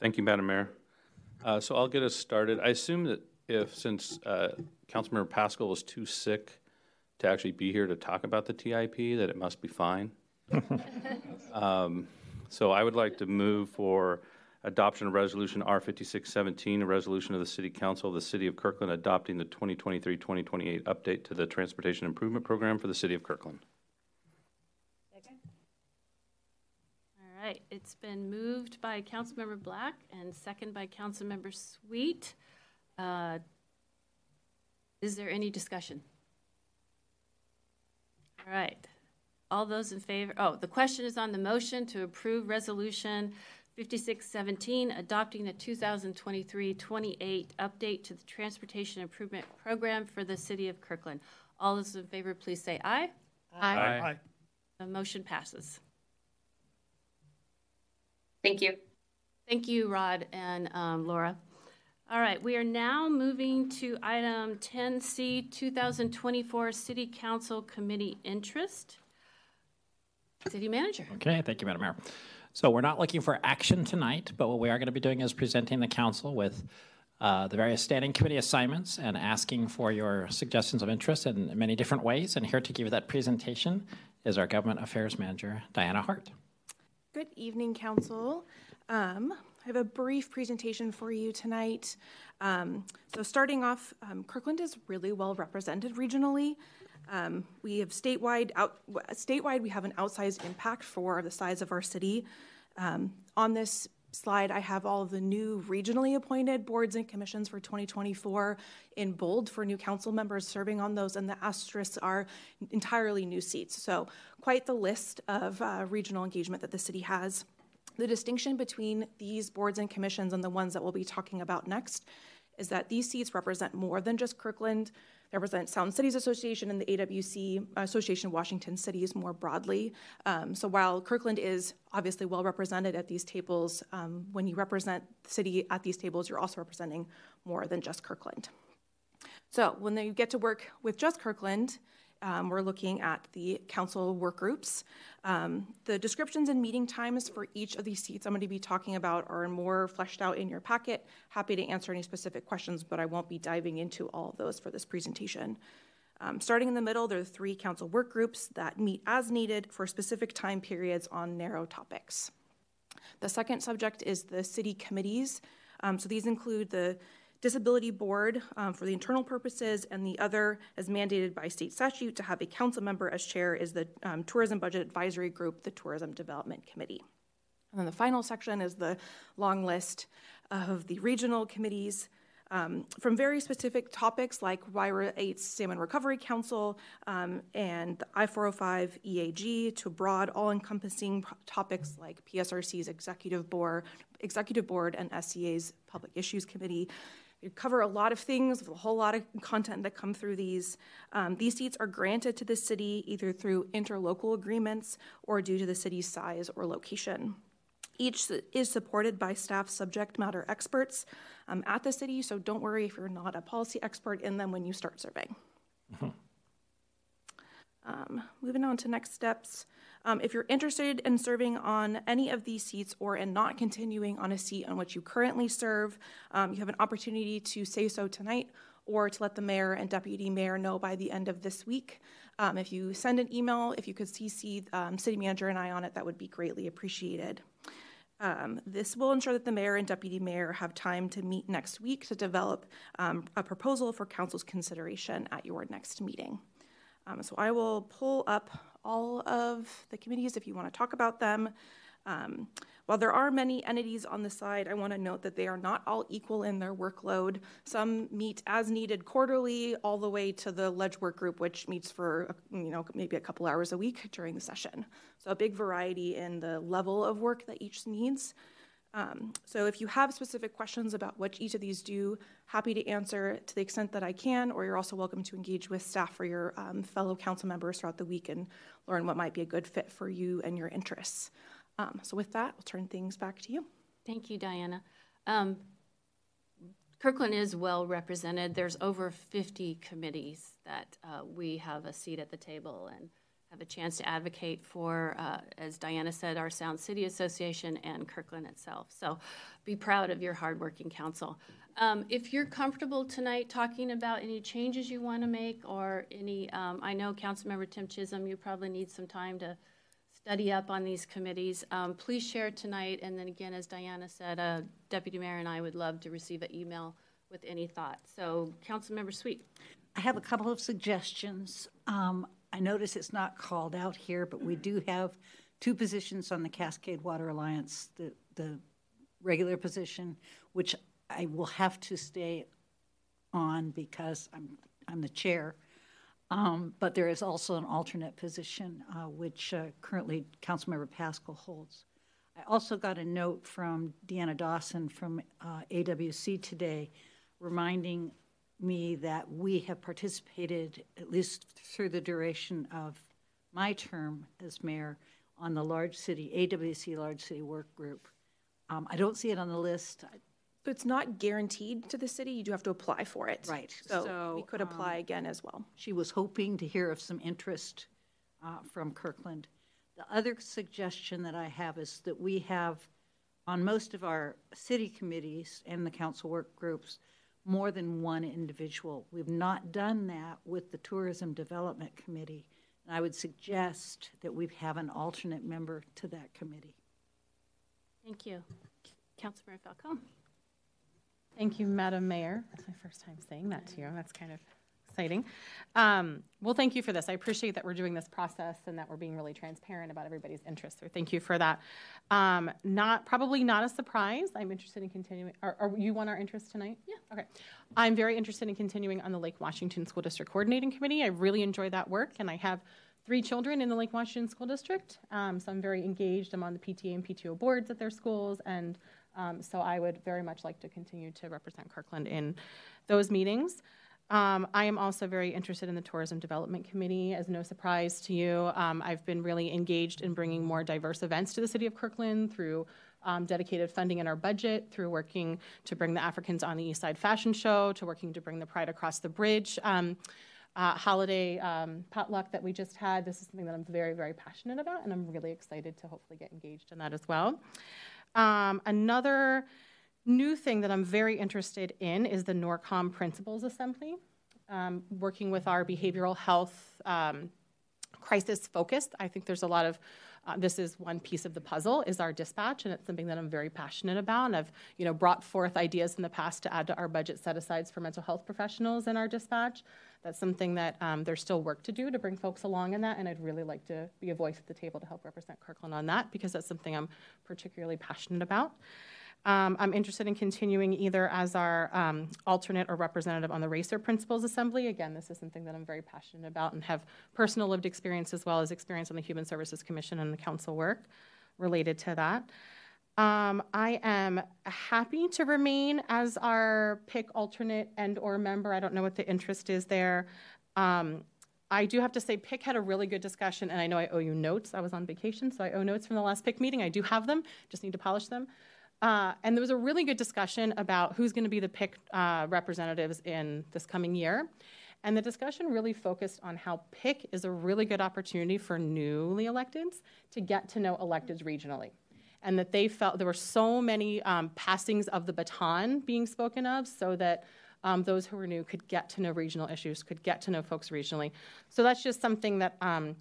Thank you, Madam Mayor. Uh, so I'll get us started. I assume that if, since uh, Councilmember Pascal was too sick to actually be here to talk about the TIP, that it must be fine. um, so I would like to move for adoption of resolution R5617, a resolution of the City Council of the City of Kirkland adopting the 2023-2028 update to the Transportation Improvement Program for the City of Kirkland. All right, it's been moved by Councilmember Black and second by Councilmember Sweet. Uh, is there any discussion? All right. All those in favor? Oh, the question is on the motion to approve resolution 5617, adopting the 2023-28 update to the Transportation Improvement Program for the City of Kirkland. All those in favor, please say aye. Aye. Aye. The motion passes. Thank you. Thank you, Rod and um, Laura. All right, we are now moving to item 10C, 2024 City Council Committee Interest. City Manager. Okay, thank you, Madam Mayor. So we're not looking for action tonight, but what we are going to be doing is presenting the council with uh, the various standing committee assignments and asking for your suggestions of interest in many different ways. And here to give you that presentation is our Government Affairs Manager, Diana Hart. Good evening, Council. Um, I have a brief presentation for you tonight. Um, so, starting off, um, Kirkland is really well represented regionally. Um, we have statewide, out, statewide, we have an outsized impact for the size of our city. Um, on this slide, I have all of the new regionally appointed boards and commissions for 2024 in bold for new council members serving on those, and the asterisks are entirely new seats. So, quite the list of uh, regional engagement that the city has. The distinction between these boards and commissions and the ones that we'll be talking about next is that these seats represent more than just Kirkland. Represent Sound Cities Association and the AWC Association of Washington Cities more broadly. Um, so while Kirkland is obviously well represented at these tables, um, when you represent the city at these tables, you're also representing more than just Kirkland. So when you get to work with just Kirkland, um, we're looking at the council work groups. Um, the descriptions and meeting times for each of these seats I'm going to be talking about are more fleshed out in your packet. Happy to answer any specific questions, but I won't be diving into all of those for this presentation. Um, starting in the middle, there are three council work groups that meet as needed for specific time periods on narrow topics. The second subject is the city committees. Um, so these include the Disability Board um, for the internal purposes, and the other, as mandated by state statute, to have a council member as chair is the um, Tourism Budget Advisory Group, the Tourism Development Committee. And then the final section is the long list of the regional committees. um, from very specific topics like WRIA 8's Salmon Recovery Council um, and the I 405 EAG to broad, all encompassing topics like PSRC's Executive Board, Executive Board and SCA's Public Issues Committee. We cover a lot of things with a whole lot of content that come through these. Um, these seats are granted to the city either through interlocal agreements or due to the city's size or location. Each is supported by staff subject matter experts um, at the city, so don't worry if you're not a policy expert in them when you start serving. Mm-hmm. Um, moving on to next steps. Um, if you're interested in serving on any of these seats or in not continuing on a seat on which you currently serve, um, you have an opportunity to say so tonight or to let the mayor and deputy mayor know by the end of this week. Um, if you send an email, if you could CC um, city manager and I on it, that would be greatly appreciated. Um, this will ensure that the mayor and deputy mayor have time to meet next week to develop um, a proposal for council's consideration at your next meeting. Um, so I will pull up all of the committees if you want to talk about them. Um, while there are many entities on the side, I want to note that they are not all equal in their workload. Some meet as needed quarterly, all the way to the ledge work group, which meets for you know maybe a couple hours a week during the session. So a big variety in the level of work that each needs. Um, so if you have specific questions about what each of these do, happy to answer to the extent that I can, or you're also welcome to engage with staff or your um, fellow council members throughout the week and learn what might be a good fit for you and your interests. Um, so with that, I'll turn things back to you. Thank you, Diana. Um, Kirkland is well represented. There's over 50 committees that uh, we have a seat at the table and have a chance to advocate for, uh, as Diana said, our Sound City Association and Kirkland itself. So be proud of your hardworking council. Um, if you're comfortable tonight talking about any changes you want to make or any, um, I know Councilmember Tymczyszyn, you probably need some time to study up on these committees. Um, please share tonight. And then again, as Diana said, uh, Deputy Mayor and I would love to receive an email with any thoughts. So Councilmember Sweet. I have a couple of suggestions. Um, I notice it's not called out here, but we do have two positions on the Cascade Water Alliance, the, the regular position, which I will have to stay on because I'm, I'm the chair. Um, but there is also an alternate position, uh, which uh, currently Councilmember Pascal holds. I also got a note from Deanna Dawson from uh, AWC today reminding me that we have participated, at least through the duration of my term as mayor, on the large city, AWC Large City Work Group. Um, I don't see it on the list. So it's not guaranteed to the city. You do have to apply for it. Right. So, so we could apply um, again as well. She was hoping to hear of some interest uh, from Kirkland. The other suggestion that I have is that we have on most of our city committees and the council work groups more than one individual. We've not done that with the Tourism Development Committee, and I would suggest that we have an alternate member to that committee. Thank you. Councilmember Falcone. Thank you, Madam Mayor. That's my first time saying that to you. That's kind of exciting. Um, well, thank you for this. I appreciate that we're doing this process and that we're being really transparent about everybody's interests. So thank you for that. Um, not probably not a surprise. I'm interested in continuing. Are, are you want our interest tonight? Yeah. Okay. I'm very interested in continuing on the Lake Washington School District Coordinating Committee. I really enjoy that work, and I have three children in the Lake Washington School District. Um, so I'm very engaged. I'm on the PTA and PTO boards at their schools, and um, so I would very much like to continue to represent Kirkland in those meetings. Um, I am also very interested in the Tourism Development Committee. As no surprise to you, um, I've been really engaged in bringing more diverse events to the city of Kirkland through um, dedicated funding in our budget, through working to bring the Africans on the East Side Fashion Show, to working to bring the Pride across the bridge. Um, uh, holiday um, potluck that we just had. This is something that I'm very, very passionate about, and I'm really excited to hopefully get engaged in that as well. Um, another new thing that I'm very interested in is the NORCOM Principles Assembly, um, working with our behavioral health um, crisis focused. I think there's a lot of uh, this is one piece of the puzzle is our dispatch and it's something that i'm very passionate about and i've you know brought forth ideas in the past to add to our budget set asides for mental health professionals in our dispatch that's something that um, there's still work to do to bring folks along in that and i'd really like to be a voice at the table to help represent kirkland on that because that's something i'm particularly passionate about Um, I'm interested in continuing either as our um, alternate or representative on the Racer Principals Assembly. Again, this is something that I'm very passionate about and have personal lived experience as well as experience on the Human Services Commission and the council work related to that. Um, I am happy to remain as our PIC alternate and or member. I don't know what the interest is there. Um, I do have to say, PIC had a really good discussion, and I know I owe you notes. I was on vacation, so I owe notes from the last PIC meeting. I do have them, just need to polish them. Uh, and there was a really good discussion about who's going to be the PIC uh, representatives in this coming year. And the discussion really focused on how PIC is a really good opportunity for newly electeds to get to know electeds regionally and that they felt there were so many um, passings of the baton being spoken of so that um, those who were new could get to know regional issues, could get to know folks regionally. So that's just something that um,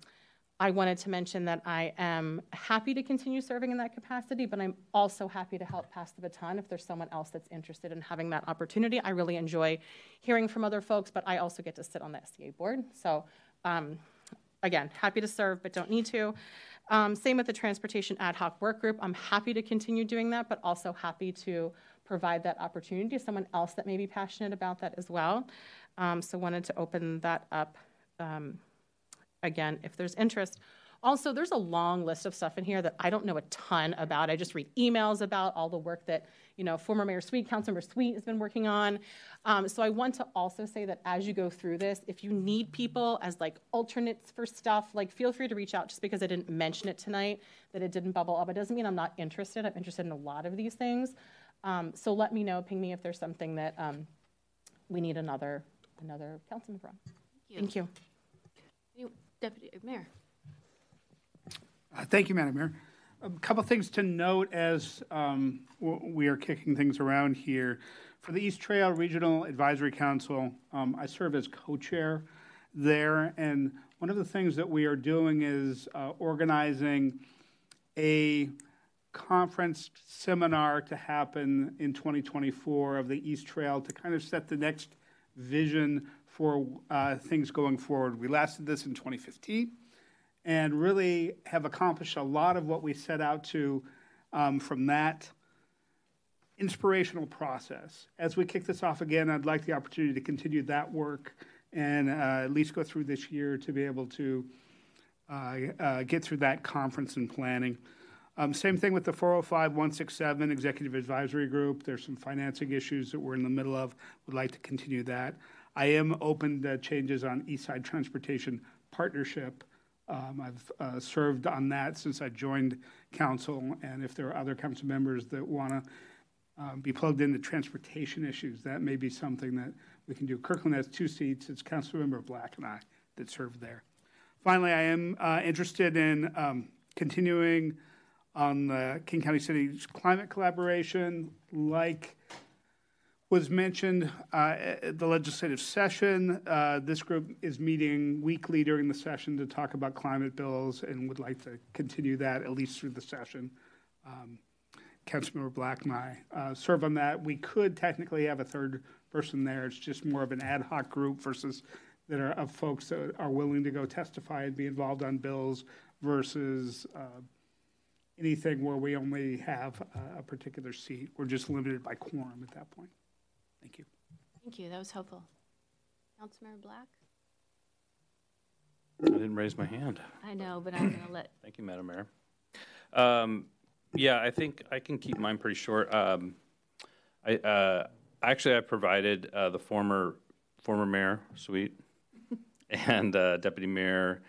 I wanted to mention that I am happy to continue serving in that capacity, but I'm also happy to help pass the baton if there's someone else that's interested in having that opportunity. I really enjoy hearing from other folks, but I also get to sit on the SCA board. So, um, again, happy to serve, but don't need to. Um, same with the transportation ad hoc work group. I'm happy to continue doing that, but also happy to provide that opportunity to someone else that may be passionate about that as well. Um, so wanted to open that up um, again if there's interest. Also, there's a long list of stuff in here that I don't know a ton about. I just read emails about all the work that you know former Mayor Sweet, Councilmember Sweet has been working on. Um, so I want to also say that as you go through this, if you need people as like alternates for stuff, like feel free to reach out. Just because I didn't mention it tonight, that it didn't bubble up, it doesn't mean I'm not interested. I'm interested in a lot of these things. Um, so let me know, ping me if there's something that um, we need another another council member on. Thank you. Thank you. Deputy Mayor. Uh, Thank you, Madam Mayor. A couple things to note as um, we are kicking things around here. For the Eastrail Regional Advisory Council, um, I serve as co-chair there, and one of the things that we are doing is uh, organizing a conference seminar to happen in 2024 of the Eastrail to kind of set the next vision for uh, things going forward. We last did this in 2015 and really have accomplished a lot of what we set out to um, from that inspirational process. As we kick this off again, I'd like the opportunity to continue that work and uh, at least go through this year to be able to uh, uh, get through that conference and planning. Um, same thing with the 405 167 Executive Advisory Group. There's some financing issues that we're in the middle of. Would like to continue that. I am open to changes on East Side Transportation Partnership. Um, I've uh, served on that since I joined council, and if there are other council members that want to um, be plugged into transportation issues, that may be something that we can do. Kirkland has two seats. It's Councilmember Black and I that serve there. Finally, I am uh, interested in um, continuing on the King County Cities climate collaboration, like was mentioned uh, at the legislative session. Uh, this group is meeting weekly during the session to talk about climate bills and would like to continue that at least through the session. Um, Councilmember Black and I uh, serve on that. We could technically have a third person there. It's just more of an ad hoc group versus that are of folks that are willing to go testify and be involved on bills versus uh, anything where we only have a, a particular seat. We're just limited by quorum at that point. Thank you. Thank you. That was helpful. Councilmember Black? I didn't raise my hand. I know, but I'm going to let. Thank you, Madam Mayor. Um, yeah, I think I can keep mine pretty short. Um, I uh, actually I provided uh, the former former mayor Sweet and uh, deputy mayor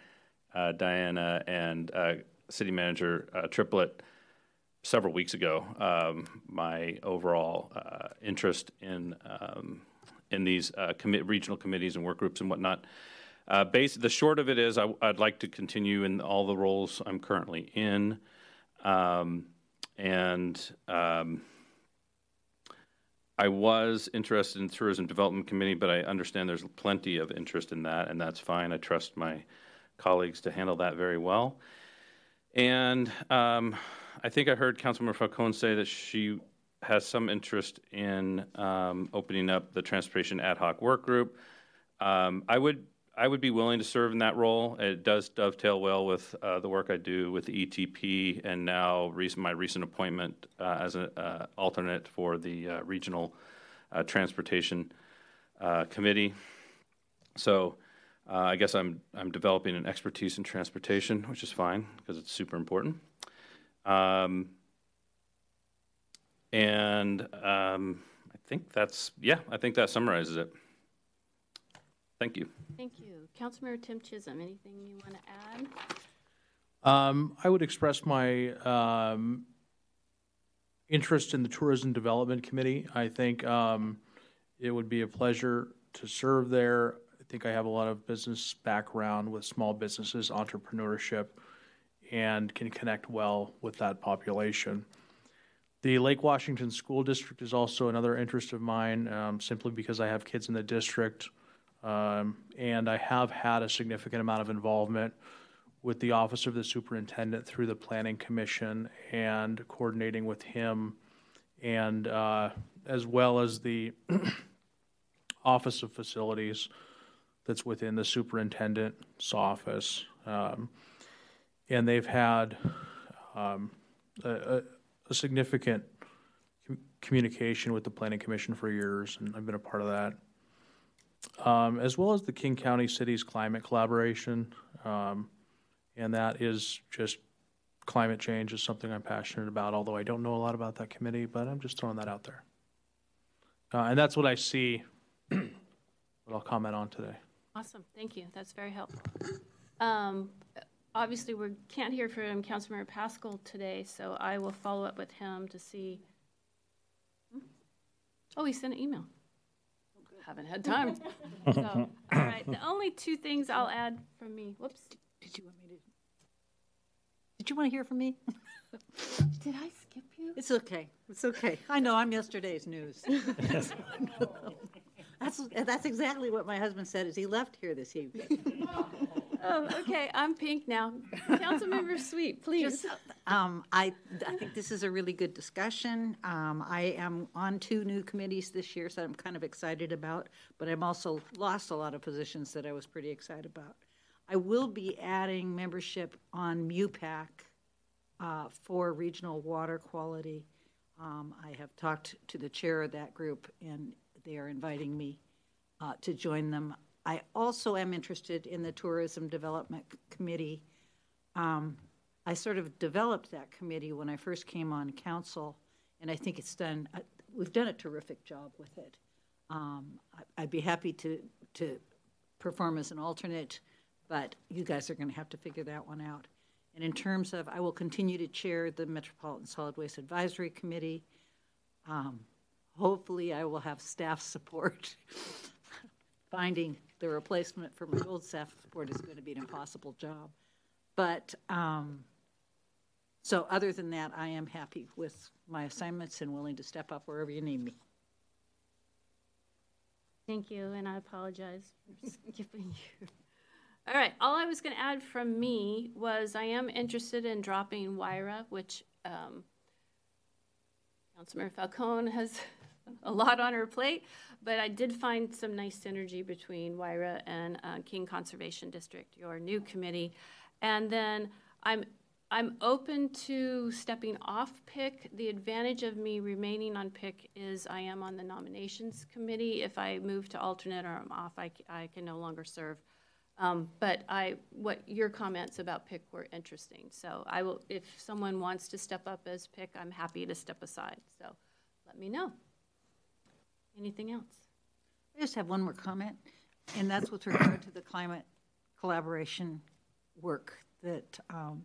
uh, Diana and uh, city manager uh, Triplett several weeks ago um, my overall uh, interest in um, in these uh, regional committees and work groups and whatnot. Uh, base, the short of it is, I, would like to continue in all the roles I'm currently in, um, and um, I was interested in tourism development committee, but I understand there's plenty of interest in that, and that's fine. I trust my colleagues to handle that very well. And um, I think I heard Councilmember Falcone say that she has some interest in um, opening up the transportation ad hoc work group. Um, I would I would be willing to serve in that role. It does dovetail well with uh, the work I do with the ETP and now recent, my recent appointment uh, as an uh, alternate for the uh, Regional uh, Transportation uh, Committee. So I guess I'm, I'm developing an expertise in transportation, which is fine because it's super important. Um, and um, I think that's, yeah, I think that summarizes it. Thank you. Thank you. Councilmember Tymczyszyn, anything you want to add? Um, I would express my um, interest in the Tourism Development Committee. I think um, it would be a pleasure to serve there. I think I have a lot of business background with small businesses, entrepreneurship, and can connect well with that population. The Lake Washington School District is also another interest of mine, um, simply because I have kids in the district. Um, and I have had a significant amount of involvement with the Office of the Superintendent through the Planning Commission and coordinating with him, and uh, as well as the Office of Facilities that's within the superintendent's office. Um, and they've had um, a, a, significant com- communication with the Planning Commission for years, and I've been a part of that um, as well as the King County Cities Climate Collaboration. Um, and that is just climate change is something I'm passionate about, although I don't know a lot about that committee, but I'm just throwing that out there. Uh, and that's what I see, what I'll comment on today. Awesome. Thank you. That's very helpful. Um, obviously, we can't hear from Councilmember Pascal today, so I will follow up with him to see. Oh, he sent an email haven't had time. so, all right. The only two things I'll add from me. Whoops. Did you want me to? Did you want to hear from me? Did I skip you? It's okay. It's okay. I know I'm yesterday's news. that's that's exactly what my husband said as he left here this evening. Oh, okay. I'm pink now. Councilmember Sweet, please. Just, um, I, I think this is a really good discussion. Um, I am on two new committees this year, so I'm kind of excited about, but I'm also lost a lot of positions that I was pretty excited about. I will be adding membership on MWPAAC uh, for regional water quality. Um, I have talked to the chair of that group, and they are inviting me uh, to join them. I also am interested in the Tourism Development Committee. Um, I sort of developed that committee when I first came on council, and I think it's done. Uh, we've done a terrific job with it. Um, I, would be happy to to perform as an alternate, but you guys are going to have to figure that one out. And in terms of, I will continue to chair the Metropolitan Solid Waste Advisory Committee. Um, hopefully, I will have staff support. Finding the replacement for my old staff support is going to be an impossible job. But um, so, other than that, I am happy with my assignments and willing to step up wherever you need me. Thank you, and I apologize for skipping you. All right, all I was going to add from me was I am interested in dropping WRIA, which um, Councilmember Falcone has a lot on her plate, but I did find some nice synergy between WRIA and uh, King Conservation District, your new committee. And then I'm I'm open to stepping off PIC. The advantage of me remaining on PIC is I am on the nominations committee. If I move to alternate or I'm off, I, I can no longer serve. Um, but I, what your comments about PIC were interesting. So I will, if someone wants to step up as PIC, I'm happy to step aside. So let me know. Anything else? I just have one more comment, and that's with regard to the climate collaboration work that um,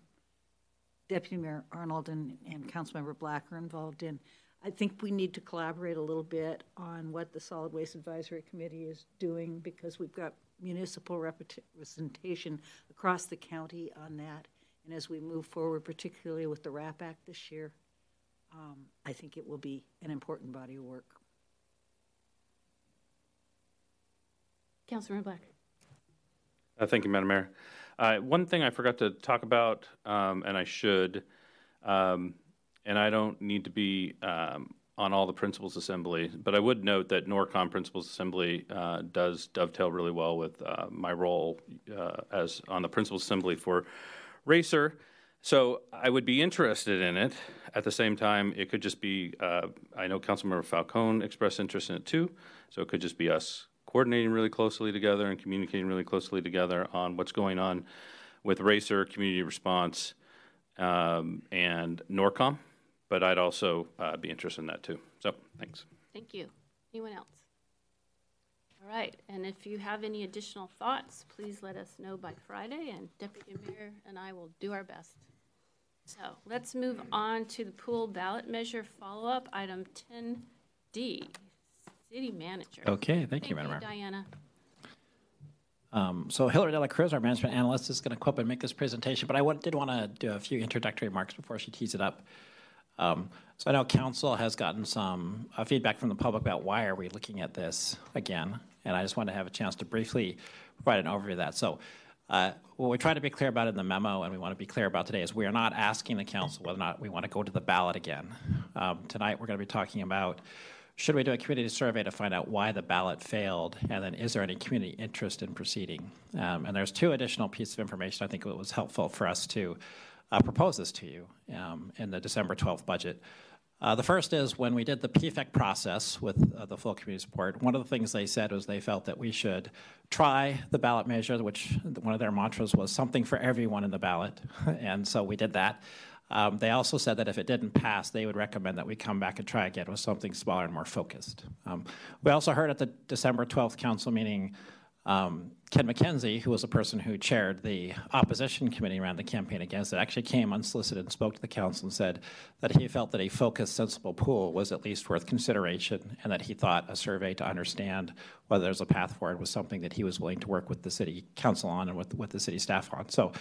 Deputy Mayor Arnold and, and Councilmember Black are involved in. I think we need to collaborate a little bit on what the Solid Waste Advisory Committee is doing because we've got municipal representation across the county on that. And as we move forward, particularly with the WRAP Act this year, um, I think it will be an important body of work. Councilmember Black. Uh, thank you, Madam Mayor. Uh, one thing I forgot to talk about, um, and I should, um, and I don't need to be um, on all the principals assembly, but I would note that NORCOM principals assembly uh, does dovetail really well with uh, my role uh, as on the principals assembly for Racer. So I would be interested in it. At the same time, it could just be, uh, I know Councilmember Falcone expressed interest in it too, so it could just be us coordinating really closely together and communicating really closely together on what's going on with Racer, community response, um, and NORCOM but I'd also uh, be interested in that too. So thanks. Thank you. Anyone else? All right, and if you have any additional thoughts, please let us know by Friday, and Deputy Mayor and I will do our best. So let's move on to the pool ballot measure follow-up, item 10D, City Manager. Okay, thank you, Madam Mayor. Diana. Um, so Hillary De La Cruz, our management analyst, is going to come up and make this presentation, but I want, did want to do a few introductory remarks before she tees it up. Um, so I know council has gotten some uh, feedback from the public about why are we looking at this again, and I just want to have a chance to briefly provide an overview of that. So uh, what we try to be clear about in the memo, and we want to be clear about today, is we are not asking the council whether or not we want to go to the ballot again. Um, tonight we're going to be talking about should we do a community survey to find out why the ballot failed, and then is there any community interest in proceeding? Um, and there's two additional pieces of information I think it was helpful for us to uh, propose this to you um, in the December 12th budget. Uh, the first is when we did the PFEC process with uh, the full community support, one of the things they said was they felt that we should try the ballot measure, which one of their mantras was something for everyone in the ballot. and so we did that. Um, they also said that if it didn't pass, they would recommend that we come back and try again with something smaller and more focused. Um, we also heard at the December 12th council meeting um, Ken McKenzie, who was the person who chaired the opposition committee around the campaign against it, actually came unsolicited and spoke to the council and said that he felt that a focused, sensible pool was at least worth consideration and that he thought a survey to understand whether there's a path forward was something that he was willing to work with the city council on and with, with the city staff on. So,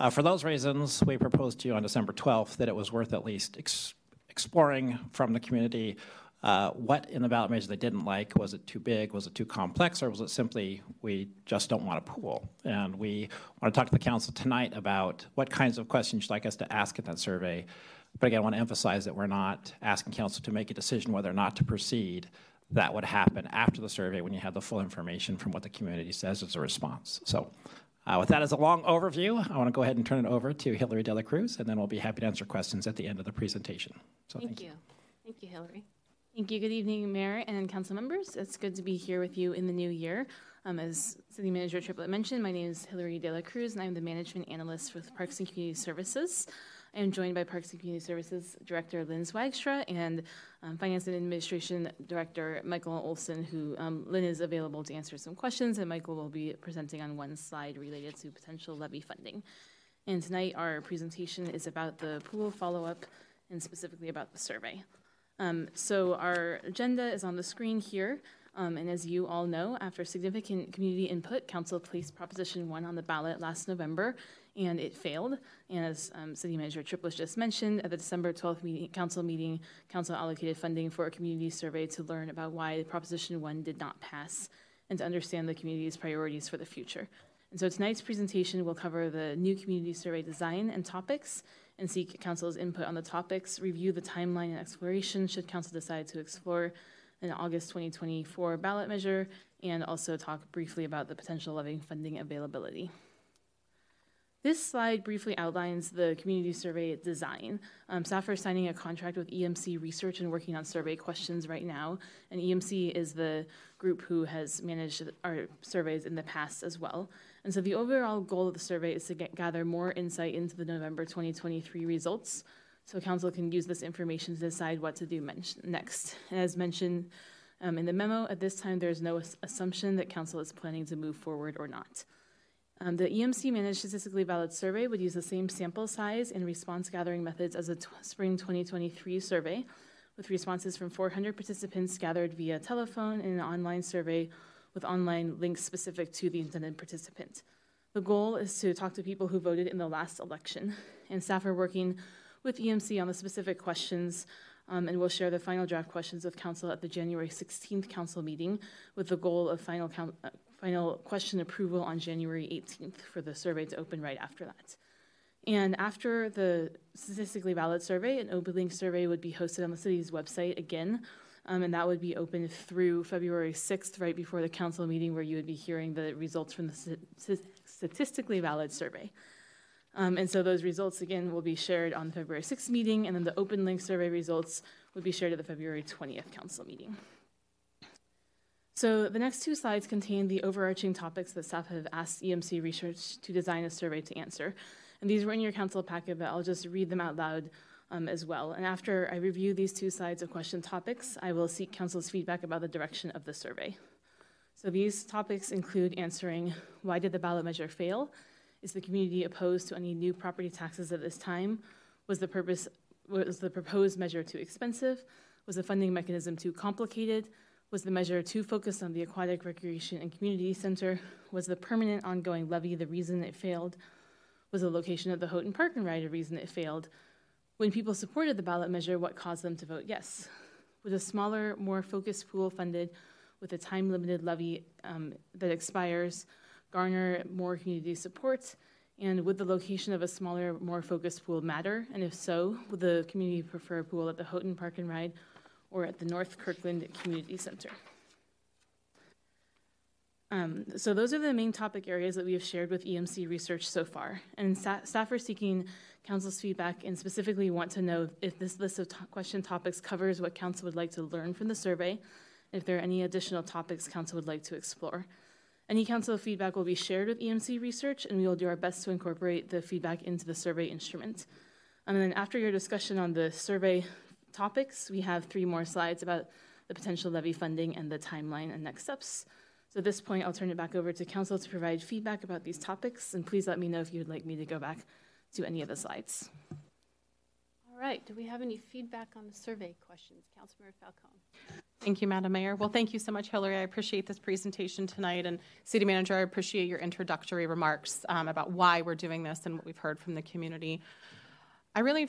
uh, for those reasons, we proposed to you on December 12th that it was worth at least ex- exploring from the community uh, what in the ballot measure they didn't like. Was it too big? Was it too complex? Or was it simply we just don't want a pool? And we want to talk to the council tonight about what kinds of questions you'd like us to ask in that survey. But again, I want to emphasize that we're not asking council to make a decision whether or not to proceed. That would happen after the survey when you have the full information from what the community says as a response. So, uh, with that as a long overview, I want to go ahead and turn it over to Hillary De La Cruz, and then we'll be happy to answer questions at the end of the presentation. So, thank, thank you. you. Thank you, Hillary. Thank you. Good evening, Mayor and Council members. It's good to be here with you in the new year. Um, as City Manager Triplett mentioned, my name is Hillary De La Cruz, and I'm the Management Analyst with Parks and Community Services. I am joined by Parks and Community Services Director Lynn Zwaagstra and um, Finance and Administration Director Michael Olson, who um, Lynn is available to answer some questions, and Michael will be presenting on one slide related to potential levy funding. And tonight, our presentation is about the pool follow up and specifically about the survey. Um, so our agenda is on the screen here. Um, and as you all know, after significant community input, Council placed Proposition 1 on the ballot last November, and it failed. And as um, City Manager Triplett just mentioned, at the December 12th meeting, Council meeting, Council allocated funding for a community survey to learn about why Proposition 1 did not pass and to understand the community's priorities for the future. And so tonight's presentation will cover the new community survey design and topics, and seek council's input on the topics, review the timeline and exploration should council decide to explore an August 2024 ballot measure, and also talk briefly about the potential levy funding availability. This slide briefly outlines the community survey design. Um, staff are signing a contract with EMC Research and working on survey questions right now. And EMC is the group who has managed our surveys in the past as well. And so the overall goal of the survey is to get, gather more insight into the November 2023 results so council can use this information to decide what to do men- next. As mentioned um, in the memo, at this time there is no assumption that council is planning to move forward or not. Um, the EMC managed statistically valid survey would use the same sample size and response gathering methods as the t- spring 2023 survey, with responses from 400 participants gathered via telephone and an online survey with online links specific to the intended participant. The goal is to talk to people who voted in the last election, and staff are working with EMC on the specific questions um, and we'll share the final draft questions with council at the January 16th council meeting with the goal of final count, final question approval on January 18th for the survey to open right after that. And after the statistically valid survey, an open link survey would be hosted on the city's website again. Um, and that would be open through February 6th, right before the council meeting, where you would be hearing the results from the statistically valid survey. Um, and so those results, again, will be shared on the February 6th meeting, and then the open link survey results would be shared at the February 20th council meeting. So the next two slides contain the overarching topics that staff have asked EMC Research to design a survey to answer. And these were in your council packet, but I'll just read them out loud um, as well. And after I review these two slides of question topics, I will seek council's feedback about the direction of the survey. So these topics include answering why did the ballot measure fail? Is the community opposed to any new property taxes at this time? Was the purpose was the proposed measure too expensive? Was the funding mechanism too complicated? Was the measure too focused on the aquatic recreation and community center? Was the permanent ongoing levy the reason it failed? Was the location of the Houghton Park and Ride a reason it failed? When people supported the ballot measure, what caused them to vote yes? Was a smaller, more focused pool funded with a time limited levy um, that expires garner more community support? And would the location of a smaller, more focused pool matter? And if so, would the community prefer a pool at the Houghton Park and Ride or at the North Kirkland Community Center? Um, so those are the main topic areas that we have shared with EMC research so far. And staff are seeking council's feedback and specifically want to know if this list of question topics covers what council would like to learn from the survey, if there are any additional topics council would like to explore. Any council feedback will be shared with EMC research, and we will do our best to incorporate the feedback into the survey instrument. And then after your discussion on the survey topics, we have three more slides about the potential levy funding and the timeline and next steps. So at this point, I'll turn it back over to council to provide feedback about these topics, and please let me know if you would like me to go back to any of the slides. All right, do we have any feedback on the survey questions? Councilmember Falcone. Thank you, Madam Mayor. Well, thank you so much, Hillary. I appreciate this presentation tonight. And City Manager, I appreciate your introductory remarks um, about why we're doing this and what we've heard from the community. I really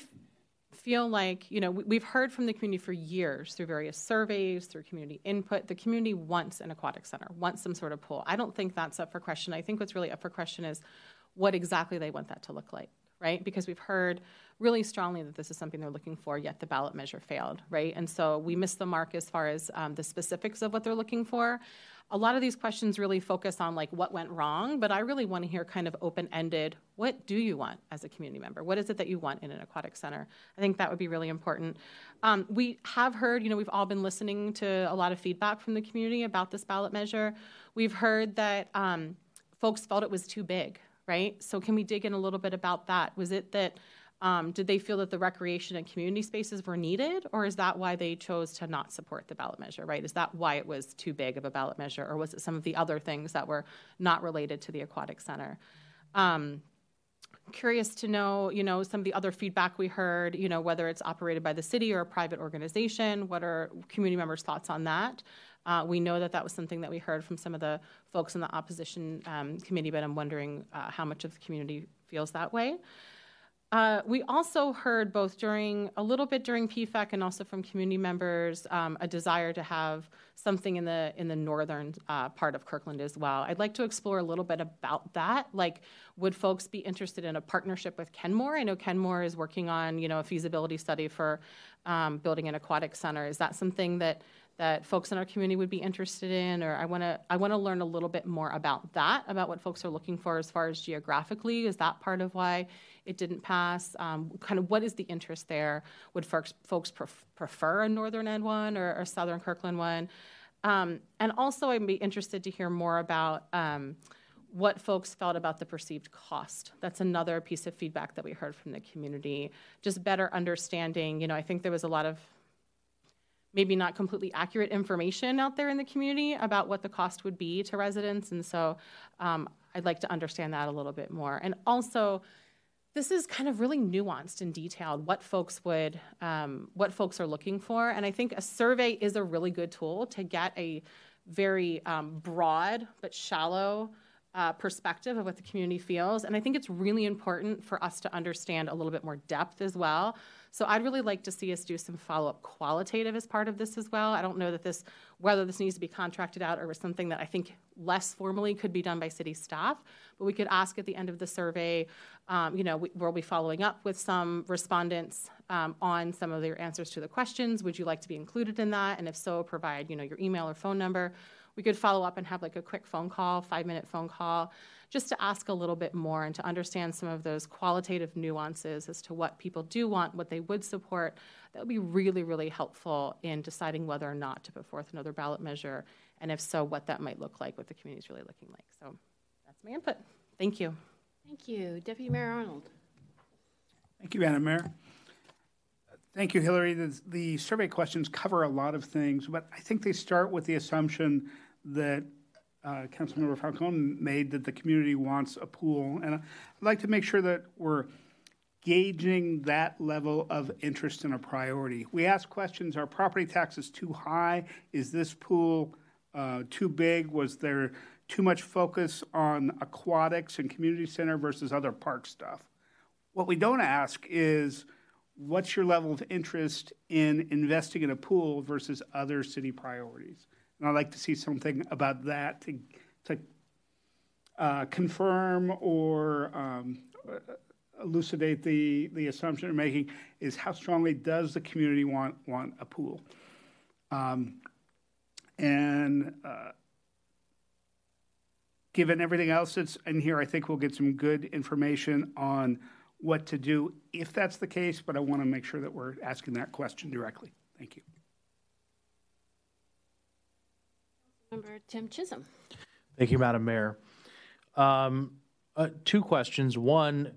feel like, you know, we've heard from the community for years through various surveys, through community input. The community wants an aquatic center, wants some sort of pool. I don't think that's up for question. I think what's really up for question is what exactly they want that to look like, right? Because we've heard really strongly that this is something they're looking for, yet the ballot measure failed, right? And so we missed the mark as far as um, the specifics of what they're looking for a lot of these questions really focus on like what went wrong, but I really want to hear kind of open-ended, what do you want as a community member? What is it that you want in an aquatic center? I think that would be really important. Um, we have heard, you know, we've all been listening to a lot of feedback from the community about this ballot measure. We've heard that um, folks felt it was too big, right? So can we dig in a little bit about that? Was it that um, did they feel that the recreation and community spaces were needed, or is that why they chose to not support the ballot measure, right? Is that why it was too big of a ballot measure, or was it some of the other things that were not related to the aquatic center? Um, curious to know, you know, some of the other feedback we heard, you know, whether it's operated by the city or a private organization. What are community members' thoughts on that? Uh, we know that that was something that we heard from some of the folks in the opposition um, committee, but I'm wondering uh, how much of the community feels that way. Uh, we also heard both during a little bit during PFEC and also from community members um, a desire to have something in the in the northern uh, part of Kirkland as well. I'd like to explore a little bit about that. Like, would folks be interested in a partnership with Kenmore? I know Kenmore is working on you know a feasibility study for um, building an aquatic center. Is that something that that folks in our community would be interested in or i want to i want to learn a little bit more about that about what folks are looking for as far as geographically is that part of why it didn't pass um, kind of what is the interest there would folks, folks pref- prefer a northern end one or a southern kirkland one um, and also i'd be interested to hear more about um, what folks felt about the perceived cost. That's another piece of feedback that we heard from the community. Just better understanding, you know, I think there was a lot of maybe not completely accurate information out there in the community about what the cost would be to residents. And so um, I'd like to understand that a little bit more. And also, this is kind of really nuanced and detailed what folks would um, what folks are looking for and i think a survey is a really good tool to get a very um, broad but shallow uh, perspective of what the community feels. And I think it's really important for us to understand a little bit more depth as well. So I'd really like to see us do some follow-up qualitative as part of this as well. I don't know that this, whether this needs to be contracted out or something that I think less formally could be done by city staff, but we could ask at the end of the survey, um, you know, we, we'll be following up with some respondents um, on some of their answers to the questions. Would you like to be included in that? And if so, provide, you know, your email or phone number. We could follow up and have like a quick phone call, five minute phone call, just to ask a little bit more and to understand some of those qualitative nuances as to what people do want, what they would support. That would be really, really helpful in deciding whether or not to put forth another ballot measure, and if so, what that might look like, what the community is really looking like. So that's my input. Thank you. Thank you. Deputy Mayor Arnold. Thank you, Madam Mayor. Thank you, Hillary. The, the survey questions cover a lot of things, but I think they start with the assumption that uh, Councilmember Falcone made that the community wants a pool. And I'd like to make sure that we're gauging that level of interest and a priority. We ask questions, are property taxes too high? Is this pool uh, too big? Was there too much focus on aquatics and community center versus other park stuff? What we don't ask is, what's your level of interest in investing in a pool versus other city priorities? And I'd like to see something about that to, to uh, confirm or um, elucidate the, the assumption you're making is how strongly does the community want, want a pool? Um, and uh, given everything else that's in here, I think we'll get some good information on what to do if that's the case, but I want to make sure that we're asking that question directly. Thank you. Member Tymczyszyn. Thank you, Madam Mayor. Um, uh, two questions. One,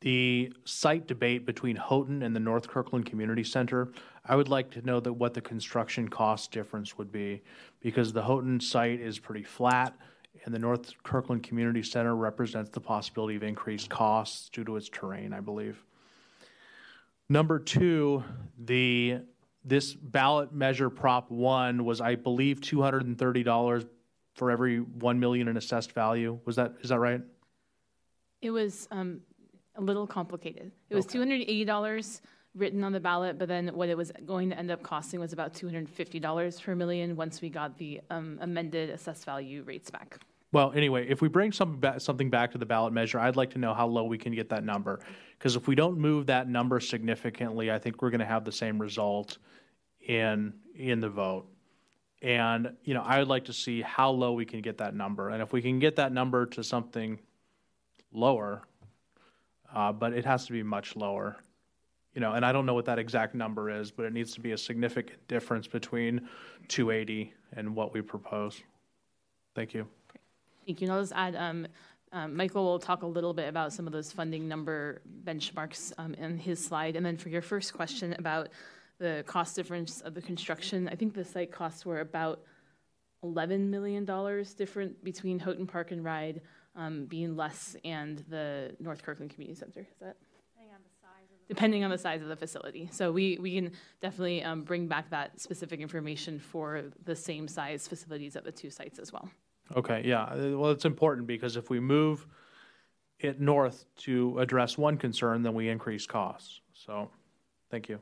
the site debate between Houghton and the North Kirkland Community Center. I would like to know that what the construction cost difference would be because the Houghton site is pretty flat and the North Kirkland Community Center represents the possibility of increased costs due to its terrain, I believe. Number two, the this ballot measure Prop One was, I believe, two hundred and thirty dollars for every one million in assessed value. Was that is that right? It was um, a little complicated. It was two hundred eighty dollars written on the ballot, but then what it was going to end up costing was about two hundred fifty dollars per million once we got the um, amended assessed value rates back. Well, anyway, if we bring something back, something back to the ballot measure, I'd like to know how low we can get that number. Because if we don't move that number significantly, I think we're going to have the same result in in the vote. And you know, I would like to see how low we can get that number, and if we can get that number to something lower, uh, but it has to be much lower. You know, and I don't know what that exact number is, but it needs to be a significant difference between 280 and what we propose. Thank you. Thank you. And I'll just add, um, um, Michael will talk a little bit about some of those funding number benchmarks um, in his slide. And then for your first question about the cost difference of the construction, I think the site costs were about $11 million different between Houghton Park and Ride um, being less and the North Kirkland Community Center. Is that? Depending on the size of the facility. So we, we can definitely um, bring back that specific information for the same size facilities at the two sites as well. Okay, yeah. Uh, Well, it's important because if we move it north to address one concern, then we increase costs. So, thank you.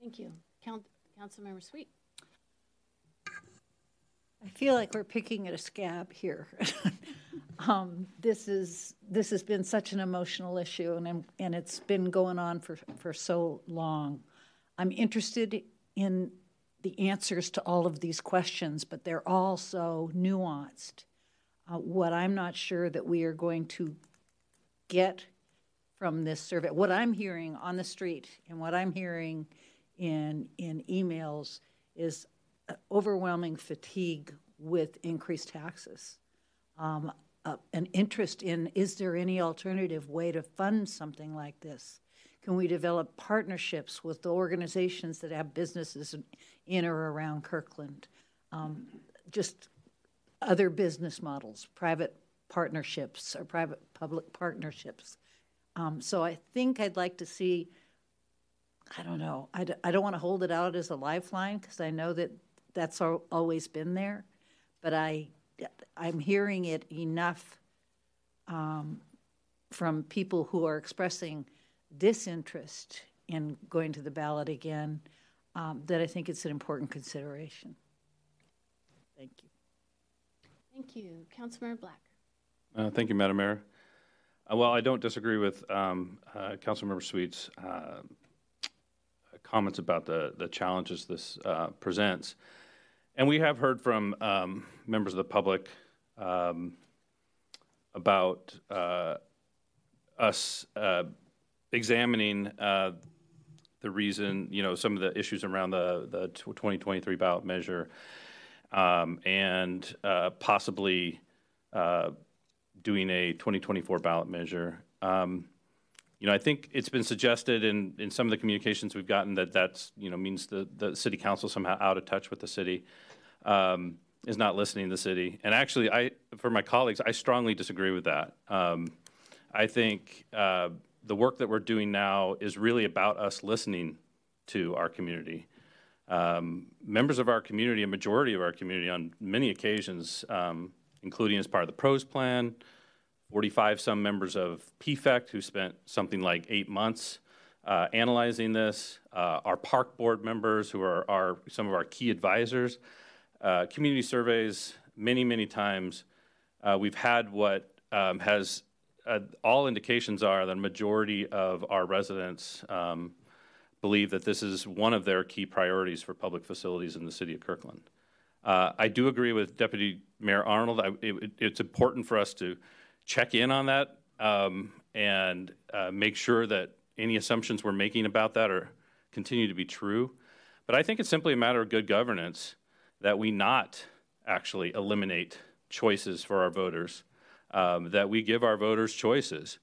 Thank you. Count, Councilmember Sweet. I feel like we're picking at a scab here. um, this is this has been such an emotional issue, and I'm, and it's been going on for for so long. I'm interested in the answers to all of these questions, but they're all so nuanced. Uh, what I'm not sure that we are going to get from this survey, what I'm hearing on the street and what I'm hearing in in emails is overwhelming fatigue with increased taxes. Um, uh, an interest in is there any alternative way to fund something like this? Can we develop partnerships with the organizations that have businesses in or around Kirkland? Um, just other business models, private partnerships or private public partnerships. Um, so I think I'd like to see, I don't know, I d- I don't want to hold it out as a lifeline because I know that that's al- always been there. But I, I'm hearing it enough um, from people who are expressing disinterest in going to the ballot again um, that I think it's an important consideration. Thank you. Thank you. Councilmember Black. Uh, thank you, Madam Mayor. Uh, well, I don't disagree with um, uh, Councilmember Sweet's uh, comments about the, the challenges this uh, presents. And we have heard from um, members of the public um, about uh, us uh, examining uh, the reason, you know, some of the issues around the, the 2023 ballot measure um, and uh, possibly uh, doing a 2024 ballot measure. Um, you know, I think it's been suggested in, in some of the communications we've gotten that that's, you know, means the, the city council somehow out of touch with the city, um, is not listening to the city. And actually, I, for my colleagues, I strongly disagree with that. Um, I think the work that we're doing now is really about us listening to our community. Um, members of our community, a majority of our community on many occasions, um, including as part of the PROS plan, 45 some members of PFECT who spent something like eight months uh, analyzing this, uh, our park board members who are, are some of our key advisors, uh, community surveys, many, many times. Uh, we've had what um, has uh, all indications are that a majority of our residents um, believe that this is one of their key priorities for public facilities in the city of Kirkland. Uh, I do agree with Deputy Mayor Arnold. I, it, it's important for us to check in on that um, and uh, make sure that any assumptions we're making about that are continue to be true. But I think it's simply a matter of good governance that we not actually eliminate choices for our voters, um, that we give our voters choices.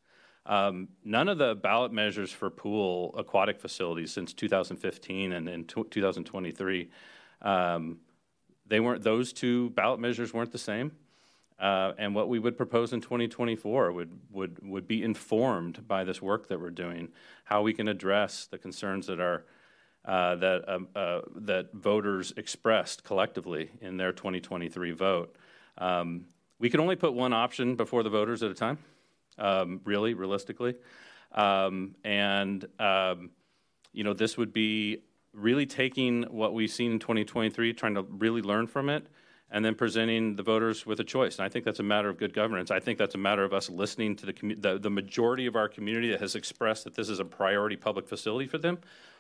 Um, none of the ballot measures for pool aquatic facilities since 2015 and in 2023, um, they weren't; those two ballot measures weren't the same. Uh, and what we would propose in 2024 would, would, would be informed by this work that we're doing, how we can address the concerns that are uh, that um, uh, that voters expressed collectively in their 2023 vote. Um, we can only put one option before the voters at a time, um, really, realistically, um, and um, you know this would be really taking what we've seen in 2023, trying to really learn from it, and then presenting the voters with a choice. And I think that's a matter of good governance. I think that's a matter of us listening to the, commu- the, the majority of our community that has expressed that this is a priority public facility for them,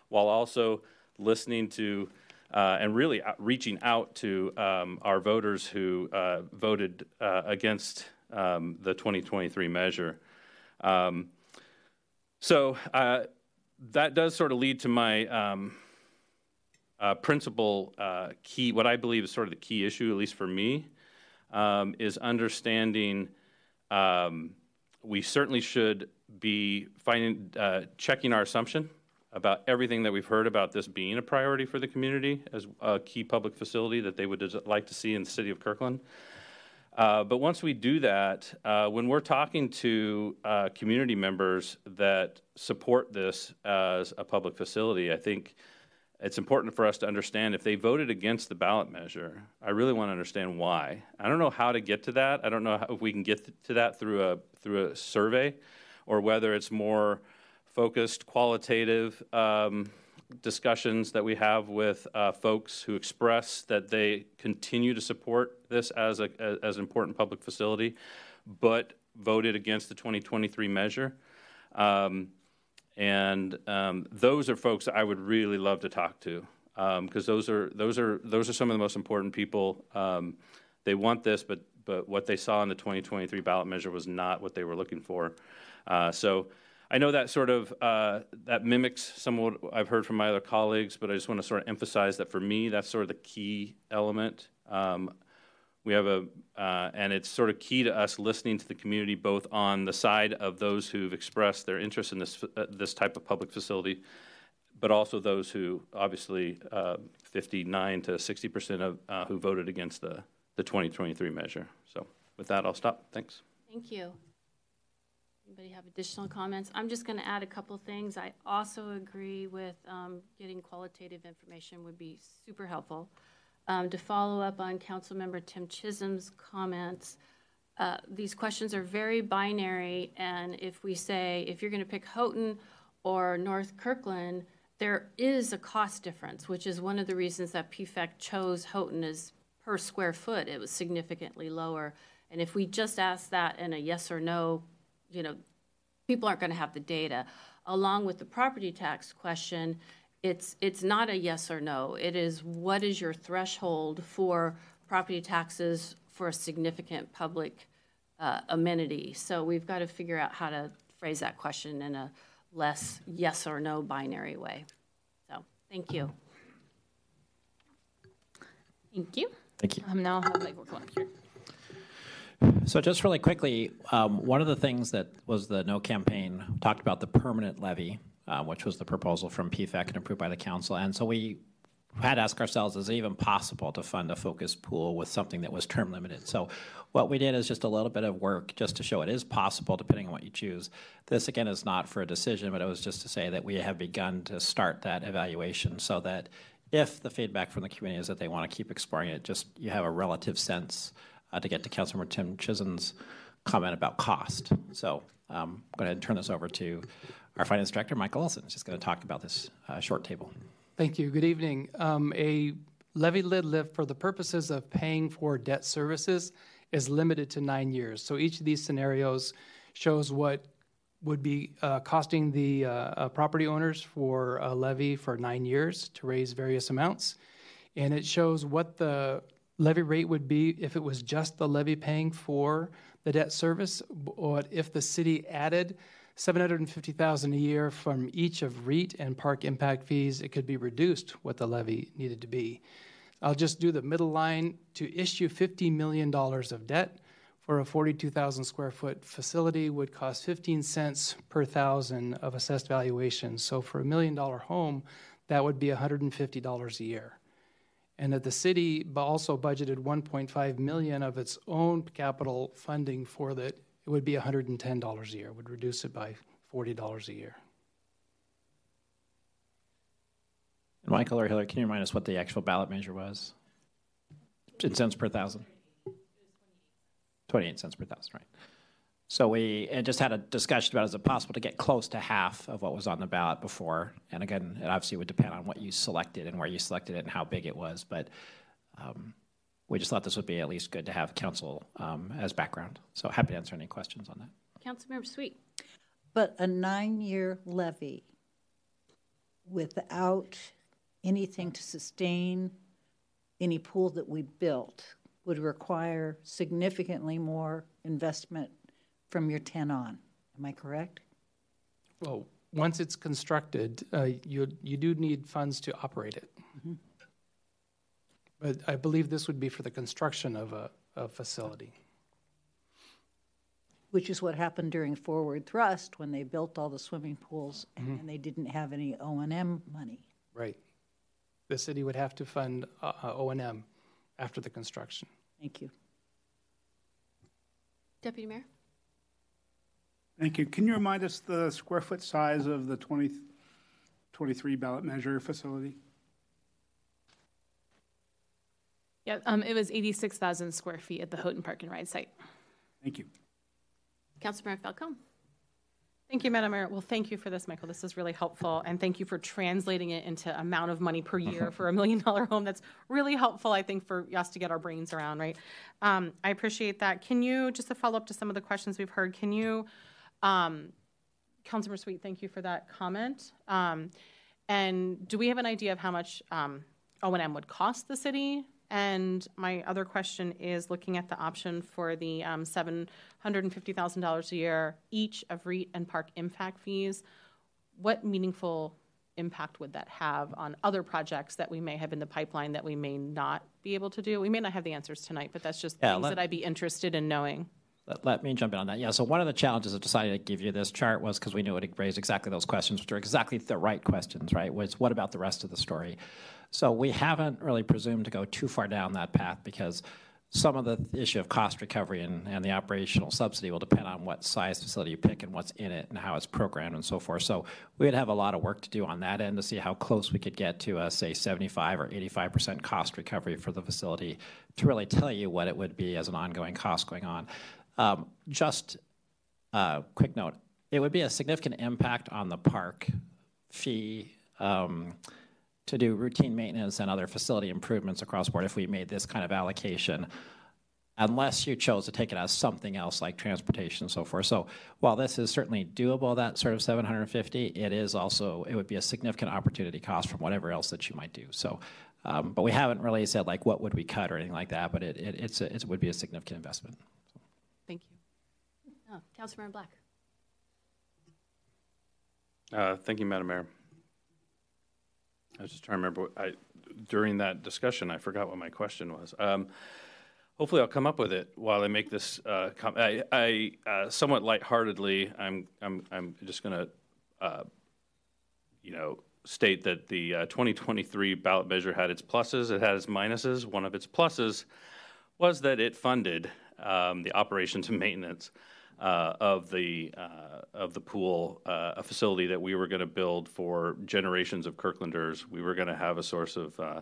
while also listening to uh, and really reaching out to um, our voters who uh, voted uh, against um, the 2023 measure. Um, so uh, that does sort of lead to my um, uh, principal uh, key, what I believe is sort of the key issue, at least for me, um, is understanding um, we certainly should be finding, uh, checking our assumption about everything that we've heard about this being a priority for the community as a key public facility that they would like to see in the city of Kirkland. Uh, but once we do that, uh, when we're talking to uh, community members that support this as a public facility, I think it's important for us to understand if they voted against the ballot measure, I really want to understand why. I don't know how to get to that. I don't know how, if we can get to that through a through a survey, or whether it's more focused, qualitative um, discussions that we have with uh, folks who express that they continue to support this as a as an important public facility, but voted against the 2023 measure. Um, and um, those are folks I would really love to talk to because um, those are those are those are some of the most important people. Um, they want this, but but what they saw in the 2023 ballot measure was not what they were looking for. Uh, so. I know that sort of uh, that mimics some of what I've heard from my other colleagues, but I just want to sort of emphasize that for me, that's sort of the key element. Um, we have a, uh, and it's sort of key to us listening to the community both on the side of those who've expressed their interest in this uh, this type of public facility, but also those who obviously uh, 59 to 60 percent of uh, who voted against the the 2023 measure. So with that, I'll stop. Thanks. Thank you. Anybody have additional comments? I'm just going to add a couple things. I also agree with um, getting qualitative information would be super helpful. Um, to follow up on Councilmember Tymczyszyn's comments, uh, these questions are very binary, and if we say, if you're going to pick Houghton or North Kirkland, there is a cost difference, which is one of the reasons that PFAC chose Houghton as per square foot. It was significantly lower. And if we just ask that in a yes or no, you know, people aren't going to have the data. Along with the property tax question, it's it's not a yes or no. It is what is your threshold for property taxes for a significant public uh, amenity. So we've got to figure out how to phrase that question in a less yes or no binary way. So thank you. Thank you. Thank you. Um, now I'll have Michael come up here. So just really quickly, um, one of the things that was the no campaign talked about the permanent levy, uh, which was the proposal from PFAC and approved by the council. And so we had to ask ourselves, is it even possible to fund a focus pool with something that was term limited? So what we did is just a little bit of work just to show it is possible depending on what you choose. This again is not for a decision, but it was just to say that we have begun to start that evaluation so that if the feedback from the community is that they want to keep exploring it, just you have a relative sense to get to Councilmember Tymczyszyn's comment about cost. So um, I'm going to turn this over to our finance director, Michael Olson. He's just going to talk about this uh, short table. Thank you. Good evening. Um, a levy lid lift for the purposes of paying for debt services is limited to nine years. So each of these scenarios shows what would be uh, costing the uh, uh, property owners for a levy for nine years to raise various amounts. And it shows what the levy rate would be if it was just the levy paying for the debt service, or if the city added 750,000 a year from each of REET and park impact fees, it could be reduced what the levy needed to be. I'll just do the middle line to issue $50 million of debt for a 42,000 square foot facility would cost 15 cents per thousand of assessed valuation. So for a million dollar home, that would be $150 a year. And that the city also budgeted 1.5 million of its own capital funding for that, it would be $110 a year, would reduce it by $40 a year. And Michael or Hillary, can you remind us what the actual ballot measure was? In cents per thousand? 28 cents per thousand, right. So we just had a discussion about is it possible to get close to half of what was on the ballot before? And again, it obviously would depend on what you selected and where you selected it and how big it was. But um, we just thought this would be at least good to have council um, as background. So happy to answer any questions on that. Councilmember Sweet. But a nine-year levy without anything to sustain any pool that we built would require significantly more investment from your 10 on. Am I correct? Well, once it's constructed, uh, you, you do need funds to operate it. Mm-hmm. But I believe this would be for the construction of a, a facility. Which is what happened during Forward Thrust when they built all the swimming pools and, Mhm. and they didn't have any O and M money. Right. The city would have to fund uh, uh, O&M after the construction. Thank you. Deputy Mayor? Thank you. Can you remind us the square foot size of the 20, 23 ballot measure facility? Yeah, um, it was 86,000 square feet at the Houghton Park and Ride site. Thank you. Councilmember Falcone? Thank you, Madam Mayor. Well, thank you for this, Michael. This is really helpful. And thank you for translating it into amount of money per year for a million dollar home. That's really helpful, I think, for us to get our brains around, right? Um, I appreciate that. Can you, just to follow up to some of the questions we've heard, can you, um, Councilmember Sweet, thank you for that comment. Um, and do we have an idea of how much um, O&M would cost the city? And my other question is looking at the option for the um, $750,000 a year each of REET and park impact fees. What meaningful impact would that have on other projects that we may have in the pipeline that we may not be able to do? We may not have the answers tonight, but that's just Yeah, things let- that I'd be interested in knowing. Let, let me jump in on that. Yeah, so one of the challenges of deciding to give you this chart was because we knew it would raise exactly those questions, which are exactly the right questions, right? Was what about the rest of the story? So we haven't really presumed to go too far down that path because some of the issue of cost recovery and, and the operational subsidy will depend on what size facility you pick and what's in it and how it's programmed and so forth. So we would have a lot of work to do on that end to see how close we could get to a, say, 75 or 85% cost recovery for the facility to really tell you what it would be as an ongoing cost going on. Um, just a uh, quick note, it would be a significant impact on the park fee um, to do routine maintenance and other facility improvements across board if we made this kind of allocation unless you chose to take it as something else like transportation and so forth. So while this is certainly doable, that sort of 750, it is also, it would be a significant opportunity cost from whatever else that you might do. So, um, but we haven't really said like what would we cut or anything like that, but it, would be a significant investment. Oh, Councilmember Black. Uh, thank you, Madam Mayor. I was just trying to remember. I during that discussion, I forgot what my question was. Um, hopefully, I'll come up with it while I make this. Uh, com- I, I uh, somewhat lightheartedly, I'm I'm I'm just going to, uh, you know, state that the uh, 2023 ballot measure had its pluses, it had its minuses. One of its pluses was that it funded um, the operations and maintenance uh, of the uh, of the pool, uh, a facility that we were going to build for generations of Kirklanders. We were going to have a source of uh,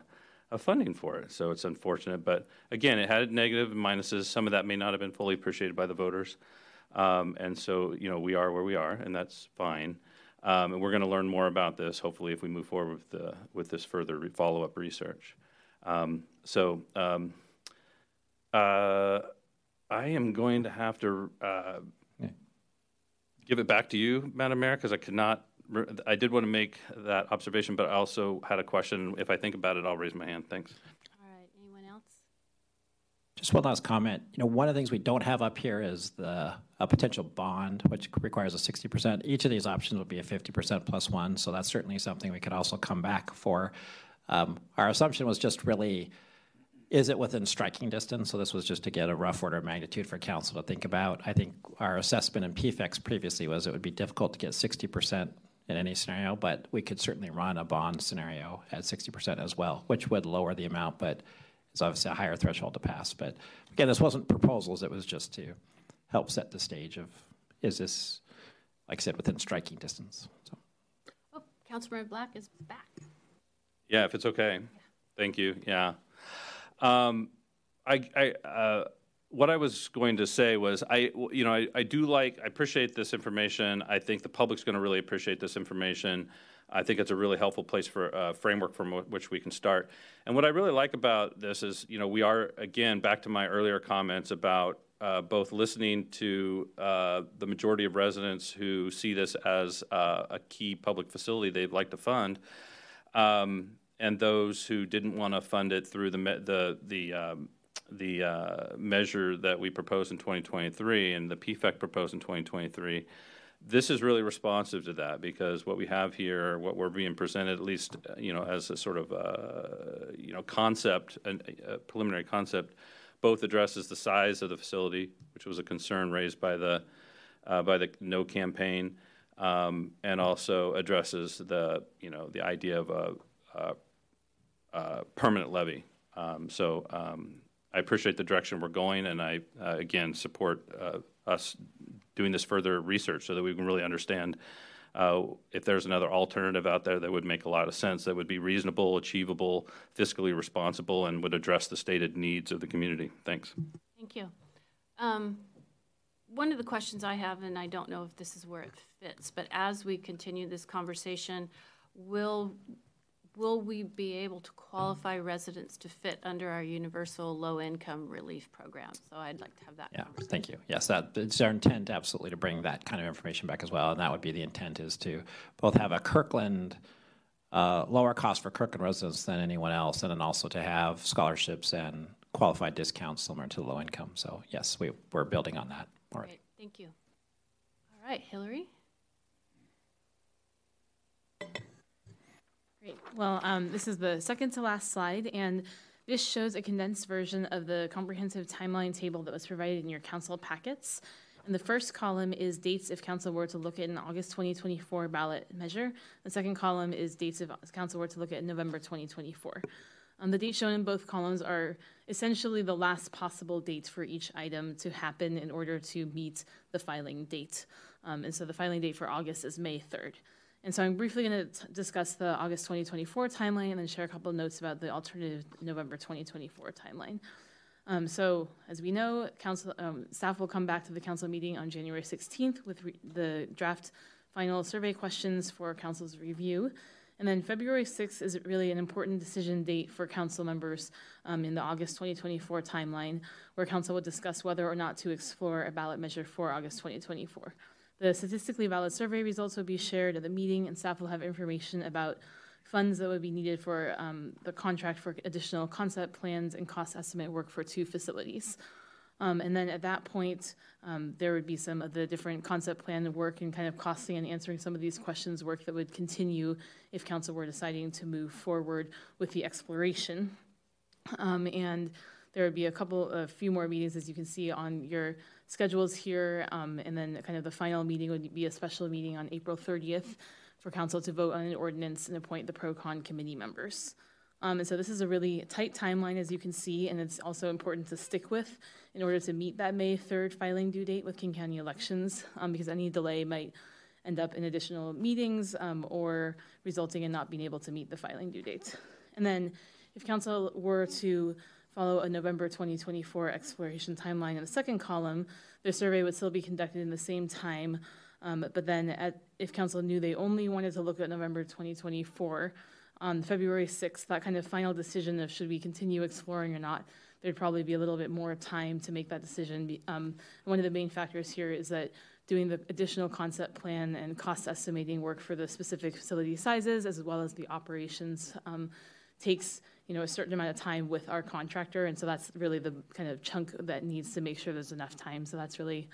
of funding for it. So it's unfortunate, but again, it had negative minuses. Some of that may not have been fully appreciated by the voters, um, and so you know we are where we are, and that's fine. Um, and we're going to learn more about this, hopefully, if we move forward with the with this further re- follow up research. Um, so. Um, uh, I am going to have to uh, give it back to you, Madam Mayor, because I could not. I did want to make that observation, but I also had a question. If I think about it, I'll raise my hand. Thanks. All right. Anyone else? Just one last comment. You know, one of the things we don't have up here is the a potential bond, which requires a 60%. Each of these options would be a 50% plus one, so that's certainly something we could also come back for. Um, our assumption was just really is it within striking distance? So this was just to get a rough order of magnitude for council to think about. I think our assessment in PFEX previously was it would be difficult to get 60% in any scenario, but we could certainly run a bond scenario at 60% as well, which would lower the amount, but it's obviously a higher threshold to pass. But again, this wasn't proposals, it was just to help set the stage of is this, like I said, within striking distance. So. Oh, Councilmember Black is back. Yeah, if it's okay. Yeah. Thank you. Yeah. Um, I, I uh, what I was going to say was, I, you know, I, I do like, I appreciate this information. I think the public's going to really appreciate this information. I think it's a really helpful place for a uh, framework from which we can start. And what I really like about this is, you know, we are again back to my earlier comments about uh, both listening to uh, the majority of residents who see this as uh, a key public facility they'd like to fund, um, and those who didn't want to fund it through the the the um, the uh, measure that we proposed in 2023 and the PFEC proposed in 2023. This is really responsive to that because what we have here, what we're being presented, at least uh, you know, as a sort of uh, you know concept, a, a preliminary concept, both addresses the size of the facility, which was a concern raised by the uh, by the No campaign, um, and also addresses the you know the idea of a, a uh, permanent levy. Um, so um, I appreciate the direction we're going, and I uh, again support uh, us doing this further research so that we can really understand uh, if there's another alternative out there that would make a lot of sense, that would be reasonable, achievable, fiscally responsible, and would address the stated needs of the community. Thanks. Thank you. Um, one of the questions I have, and I don't know if this is where it fits, but as we continue this conversation, will will we be able to qualify residents to fit under our universal low-income relief program? So I'd like to have that. Yeah, thank you. Yes, that it's our intent absolutely to bring that kind of information back as well, and that would be the intent is to both have a Kirkland uh, lower cost for Kirkland residents than anyone else, and then also to have scholarships and qualified discounts similar to low income. So yes, we, we're building on that already. Great, thank you. All right, Hillary. Great. Well, um, this is the second to last slide, and this shows a condensed version of the comprehensive timeline table that was provided in your council packets. And the first column is dates if council were to look at an August 2024 ballot measure. The second column is dates if council were to look at November 2024. Um, the dates shown in both columns are essentially the last possible dates for each item to happen in order to meet the filing date. Um, and so the filing date for August is May 3rd. And so I'm briefly going to discuss the August 2024 timeline and then share a couple of notes about the alternative November 2024 timeline. Um, so, as we know, council um, staff will come back to the council meeting on January 16th with the draft final survey questions for council's review. And then February 6th is really an important decision date for council members um, in the August 2024 timeline, where council will discuss whether or not to explore a ballot measure for August 2024. The statistically valid survey results will be shared at the meeting, and staff will have information about funds that would be needed for um, the contract for additional concept plans and cost estimate work for two facilities. Um, and then at that point, um, there would be some of the different concept plan work and kind of costing and answering some of these questions work that would continue if council were deciding to move forward with the exploration. Um, and there would be a couple, a few more meetings, as you can see on your schedules here. Um, and then kind of the final meeting would be a special meeting on April 30th for council to vote on an ordinance and appoint the pro-con committee members. Um, and so this is a really tight timeline, as you can see, and it's also important to stick with in order to meet that May 3rd filing due date with King County elections, um, because any delay might end up in additional meetings um, or resulting in not being able to meet the filing due date. And then if council were to follow a November 2024 exploration timeline in the second column, the survey would still be conducted in the same time. Um, but then, at, if council knew they only wanted to look at November 2024, on February 6th, that kind of final decision of should we continue exploring or not, there'd probably be a little bit more time to make that decision. Um, one of the main factors here is that doing the additional concept plan and cost estimating work for the specific facility sizes as well as the operations um, takes you know a certain amount of time with our contractor and so that's really the kind of chunk that needs to make sure there's enough time. So that's really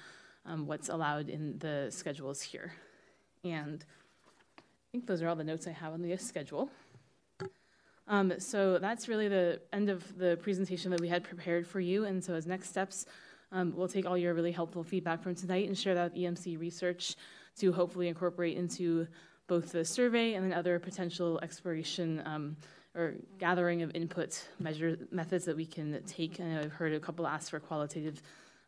um, what's allowed in the schedules here. And i think those are all the notes i have on the schedule. Um, so that's really the end of the presentation that we had prepared for you. And so as next steps um, we'll take all your really helpful feedback from tonight and share that with emc research to hopefully incorporate into both the survey and then other potential exploration um, or gathering of input measure methods that we can take. And I've heard a couple ask for qualitative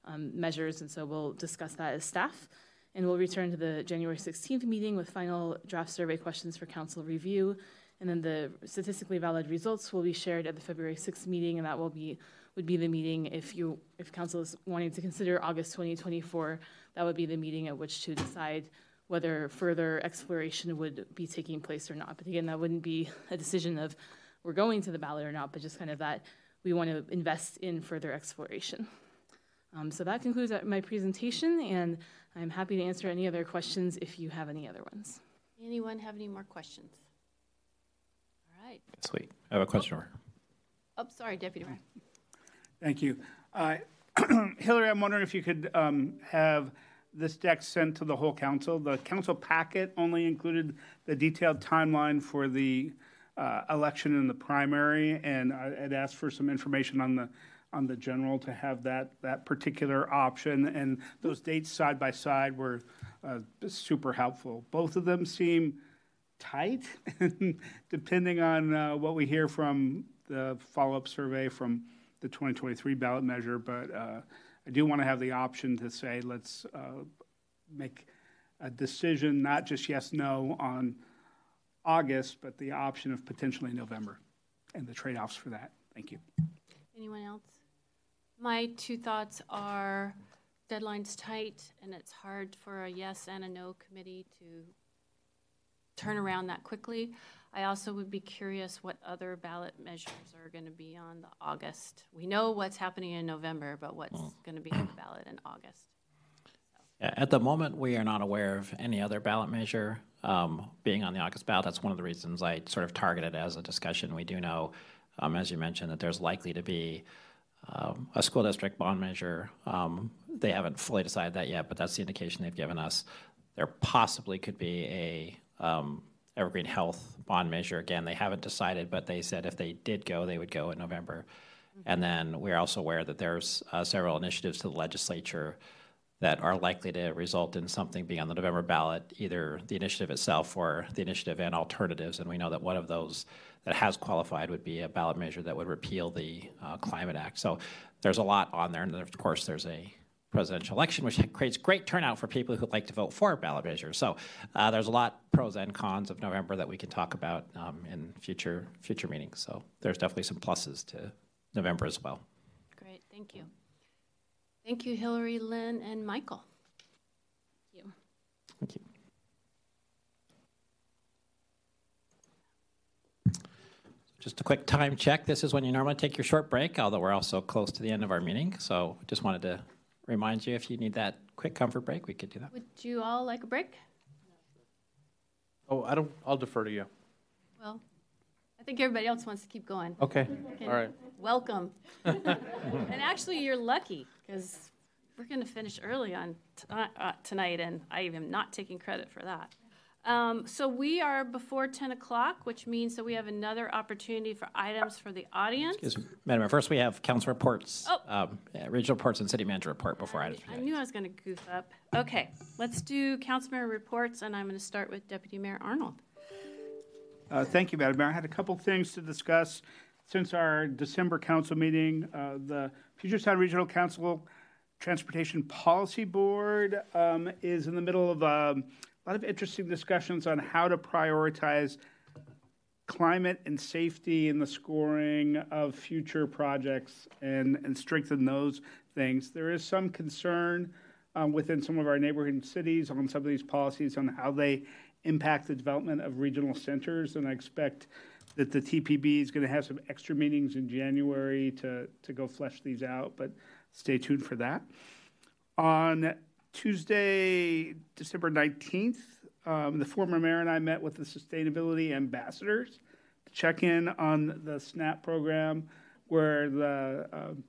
um, measures, and so we'll discuss that as staff. And we'll return to the January 16th meeting with final draft survey questions for council review. And then the statistically valid results will be shared at the February 6th meeting, and that will be would be the meeting if you if council is wanting to consider August 2024. That would be the meeting at which to decide whether further exploration would be taking place or not. But again, that wouldn't be a decision of we're going to the ballot or not, but just kind of that we want to invest in further exploration. Um, so that concludes my presentation, and I'm happy to answer any other questions if you have any other ones. Anyone have any more questions? All right. Sweet. I have a question. Oh, oh sorry, Deputy Mayor. Thank you. Uh, Hillary, I'm wondering if you could um, have this deck sent to the whole council. The council packet only included the detailed timeline for the uh, election in the primary, and I had asked for some information on the on the general to have that that particular option, and those dates side by side were uh, super helpful. Both of them seem tight, depending on uh, what we hear from the follow-up survey from the 2023 ballot measure. But uh, I do want to have the option to say let's uh, make a decision, not just yes no on August, but the option of potentially November and the trade offs for that. Thank you. Anyone else? My two thoughts are deadline's tight, and it's hard for a yes and a no committee to turn around that quickly. I also would be curious what other ballot measures are going to be on the August. We know what's happening in November, but what's mm. going to be on the ballot in August? At the moment, we are not aware of any other ballot measure um, being on the August ballot. That's one of the reasons I sort of targeted as a discussion. We do know, um, as you mentioned, that there's likely to be um, a school district bond measure. Um, they haven't fully decided that yet, but that's the indication they've given us. There possibly could be a um, Evergreen Health bond measure. Again, they haven't decided, but they said if they did go, they would go in November. Mm-hmm. And then we're also aware that there's uh, several initiatives to the legislature that are likely to result in something being on the November ballot, either the initiative itself or the initiative and alternatives. And we know that one of those that has qualified would be a ballot measure that would repeal the uh, Climate Act. So there's a lot on there. And of course, there's a presidential election, which creates great turnout for people who like to vote for ballot measures. So uh, there's a lot pros and cons of November that we can talk about um, in future future meetings. So there's definitely some pluses to November as well. Great, thank you. Thank you, Hillary, Lynn, and Michael. Thank you. Thank you. Just a quick time check. This is when you normally take your short break, although we're also close to the end of our meeting. So just wanted to remind you if you need that quick comfort break, we could do that. Would you all like a break? Oh, I don't, I'll defer to you. Well, I think everybody else wants to keep going. Okay, Okay, all right. Welcome. and actually, you're lucky because we're going to finish early on t- uh, tonight, and I am not taking credit for that. Um, so we are before 10 o'clock, which means that we have another opportunity for items for the audience. Excuse me, Madam Mayor. First, we have council reports, Oh. um, uh, regional reports, and city manager report before items. I knew I was going to goof up. Okay, let's do council member reports, and I'm going to start with Deputy Mayor Arnold. Uh, Thank you, Madam Mayor. I had a couple things to discuss since our December council meeting. Uh, The Puget Regional Council Transportation Policy Board um, is in the middle of um, a lot of interesting discussions on how to prioritize climate and safety in the scoring of future projects and, and strengthen those things. There is some concern um, within some of our neighborhood cities on some of these policies on how they impact the development of regional centers. And I expect that the TPB is going to have some extra meetings in January to, to go flesh these out, but stay tuned for that. On Tuesday, December 19th, um, the former mayor and I met with the sustainability ambassadors to check in on the SNAP program, where the um,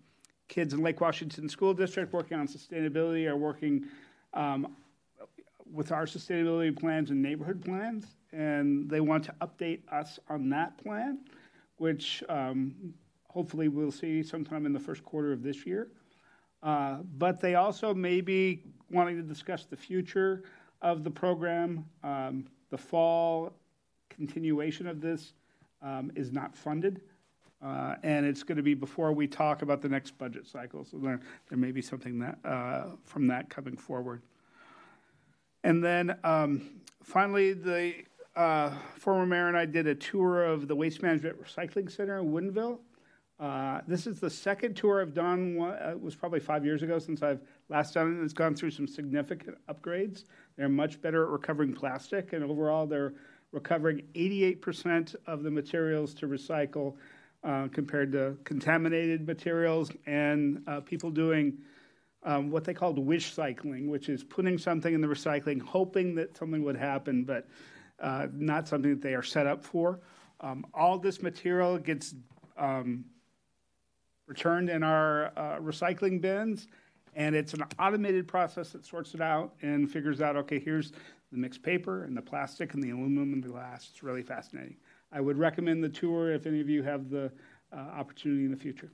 kids in Lake Washington School District working on sustainability are working um, with our sustainability plans and neighborhood plans, and they want to update us on that plan, which um, hopefully we'll see sometime in the first quarter of this year. Uh, but they also may be wanting to discuss the future of the program. Um, the fall continuation of this um, is not funded, uh, and it's going to be before we talk about the next budget cycle. So there, there may be something that uh, from that coming forward. And then um, finally, the uh, former mayor and I did a tour of the Waste Management Recycling Center in Woodinville. Uh, this is the second tour I've done. Uh, it was probably five years ago since I've last done it. It's gone through some significant upgrades. They're much better at recovering plastic, and overall, they're recovering 88% of the materials to recycle uh, compared to contaminated materials, and uh, people doing um, what they called wish cycling, which is putting something in the recycling, hoping that something would happen, but uh, not something that they are set up for. Um, all this material gets um, returned in our uh, recycling bins, and it's an automated process that sorts it out and figures out, okay, here's the mixed paper and the plastic and the aluminum and the glass. It's really fascinating. I would recommend the tour if any of you have the uh, opportunity in the future.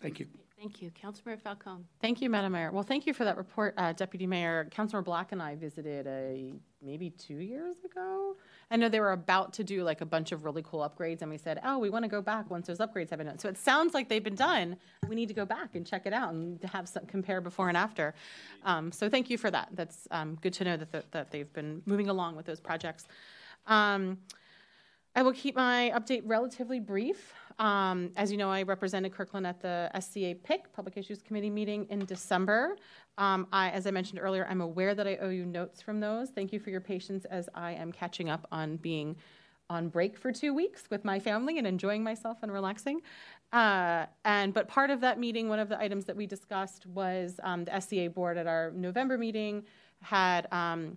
Thank you. Thank you. Councilmember Falcone. Thank you, Madam Mayor. Well, thank you for that report, uh, Deputy Mayor. Councilor Black and I visited a maybe two years ago. I know they were about to do like a bunch of really cool upgrades, and we said, "Oh, we want to go back once those upgrades have been done." So it sounds like they've been done. We need to go back and check it out and have some compare before and after. Um, so thank you for that. That's um, good to know that the, that they've been moving along with those projects. Um, I will keep my update relatively brief. Um, as you know, I represented Kirkland at the SCA PIC, Public Issues Committee meeting in December. Um, I, as I mentioned earlier, I'm aware that I owe you notes from those. Thank you for your patience as I am catching up on being on break for two weeks with my family and enjoying myself and relaxing. Uh, and but part of that meeting, one of the items that we discussed was um, the SCA board at our November meeting had um,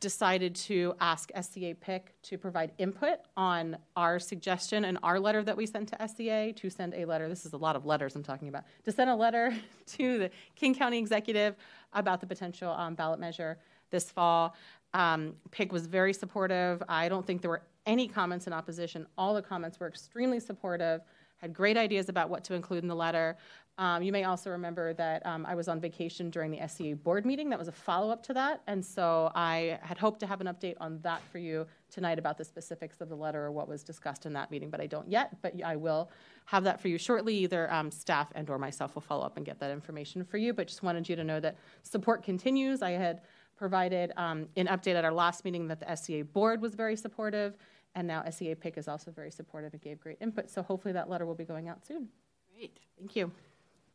decided to ask SCA PIC to provide input on our suggestion and our letter that we sent to SCA to send a letter. This is a lot of letters I'm talking about. To send a letter to the King County Executive about the potential um, ballot measure this fall. Um, was very supportive. I don't think there were any comments in opposition. All the comments were extremely supportive. Had great ideas about what to include in the letter. Um, you may also remember that um, I was on vacation during the SCA board meeting. That was a follow up to that. And so I had hoped to have an update on that for you tonight about the specifics of the letter or what was discussed in that meeting, but I don't yet. But I will have that for you shortly. Either um, staff and or myself will follow up and get that information for you. But just wanted you to know that support continues. I had provided um, an update at our last meeting that the SCA board was very supportive, and now SCA PIC is also very supportive and gave great input. So hopefully that letter will be going out soon. Great. Thank you.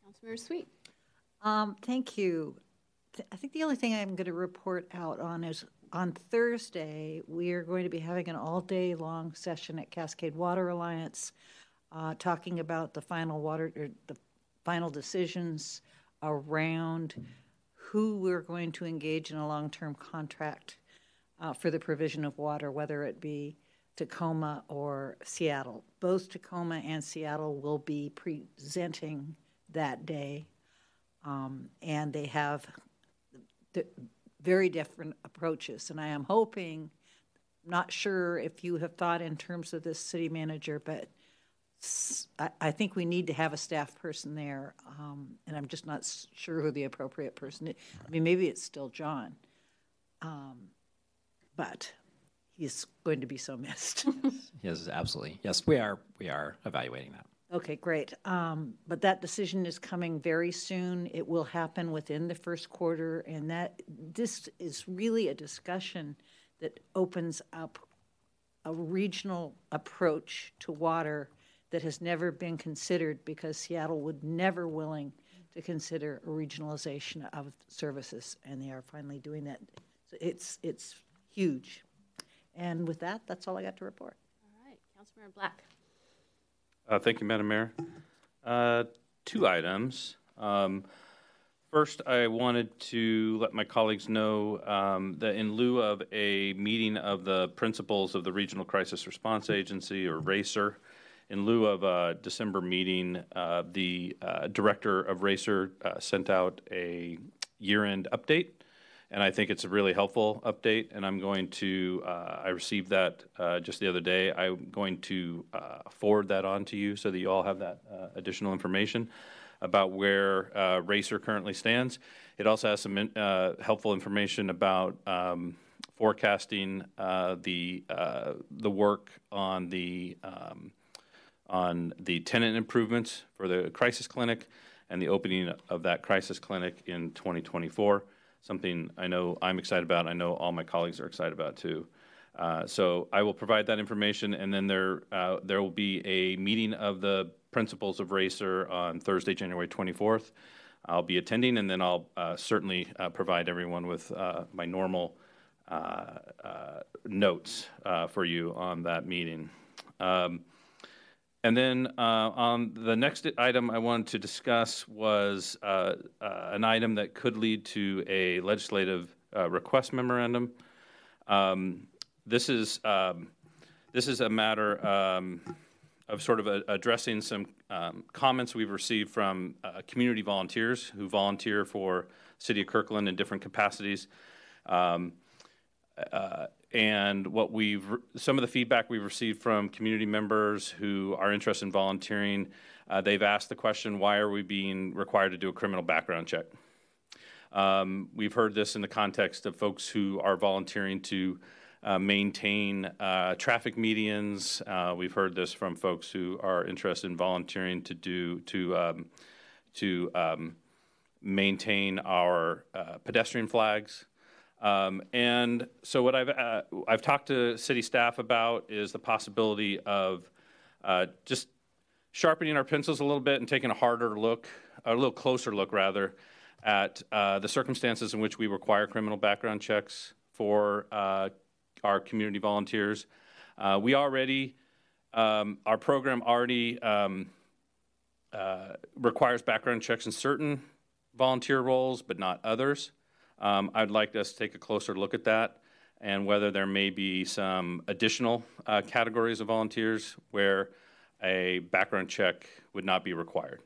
Councilmember Sweet. Um, thank you. I think the only thing I'm going to report out on is on Thursday, we are going to be having an all day long session at Cascade Water Alliance uh, talking about the final water, or the final decisions around who we're going to engage in a long term contract uh, for the provision of water, whether it be Tacoma or Seattle. Both Tacoma and Seattle will be presenting that day, um, and they have very different approaches. And I am hoping, not sure if you have thought in terms of this city manager, but I, I think we need to have a staff person there, um, and I'm just not sure who the appropriate person is. I mean, maybe it's still John, um, but he's going to be so missed. yes, absolutely. Yes, we are. We are evaluating that. Okay, great. Um, but that decision is coming very soon. It will happen within the first quarter, and that this is really a discussion that opens up a regional approach to water that has never been considered because Seattle would never willing to consider a regionalization of services, and they are finally doing that. So it's it's huge. And with that, that's all I got to report. All right, Councilmember Black. Uh, thank you, Madam Mayor. Uh, two items. Um, first, I wanted to let my colleagues know um, that in lieu of a meeting of the principals of the Regional Crisis Response Agency, or RACER, in lieu of a December meeting, uh, the uh, director of RACER uh, sent out a year end update and I think it's a really helpful update. And I'm going to, uh, I received that uh, just the other day. I'm going to uh, forward that on to you so that you all have that uh, additional information about where uh, Racer currently stands. It also has some uh, helpful information about um, forecasting the the work on the um, on the tenant improvements for the crisis clinic and the opening of that crisis clinic in 2024 something I know I'm excited about. I know all my colleagues are excited about too. Uh, so I will provide that information, and then there uh, there will be a meeting of the principals of Racer on Thursday, January 24th. I'll be attending, and then I'll uh, certainly uh, provide everyone with uh, my normal uh, notes for you on that meeting. Um, and then uh, on the next item I wanted to discuss was uh, uh, an item that could lead to a legislative uh, request memorandum. Um, this is um, this is a matter um, of sort of a, addressing some um, comments we've received from uh, community volunteers who volunteer for City of Kirkland in different capacities. Um, uh, and what we've some of the feedback we've received from community members who are interested in volunteering uh, they've asked the question why are we being required to do a criminal background check? Um, we've heard this in the context of folks who are volunteering to uh, maintain uh, traffic medians. Uh, we've heard this from folks who are interested in volunteering to do to um, to um, maintain our uh, pedestrian flags um, and so, what I've uh, I've talked to city staff about is the possibility of uh, just sharpening our pencils a little bit and taking a harder look, a little closer look rather, at uh, the circumstances in which we require criminal background checks for uh, our community volunteers. Uh, we already, um, our program already um, uh, requires background checks in certain volunteer roles, but not others. Um, I'd like us to take a closer look at that and whether there may be some additional uh, categories of volunteers where a background check would not be required.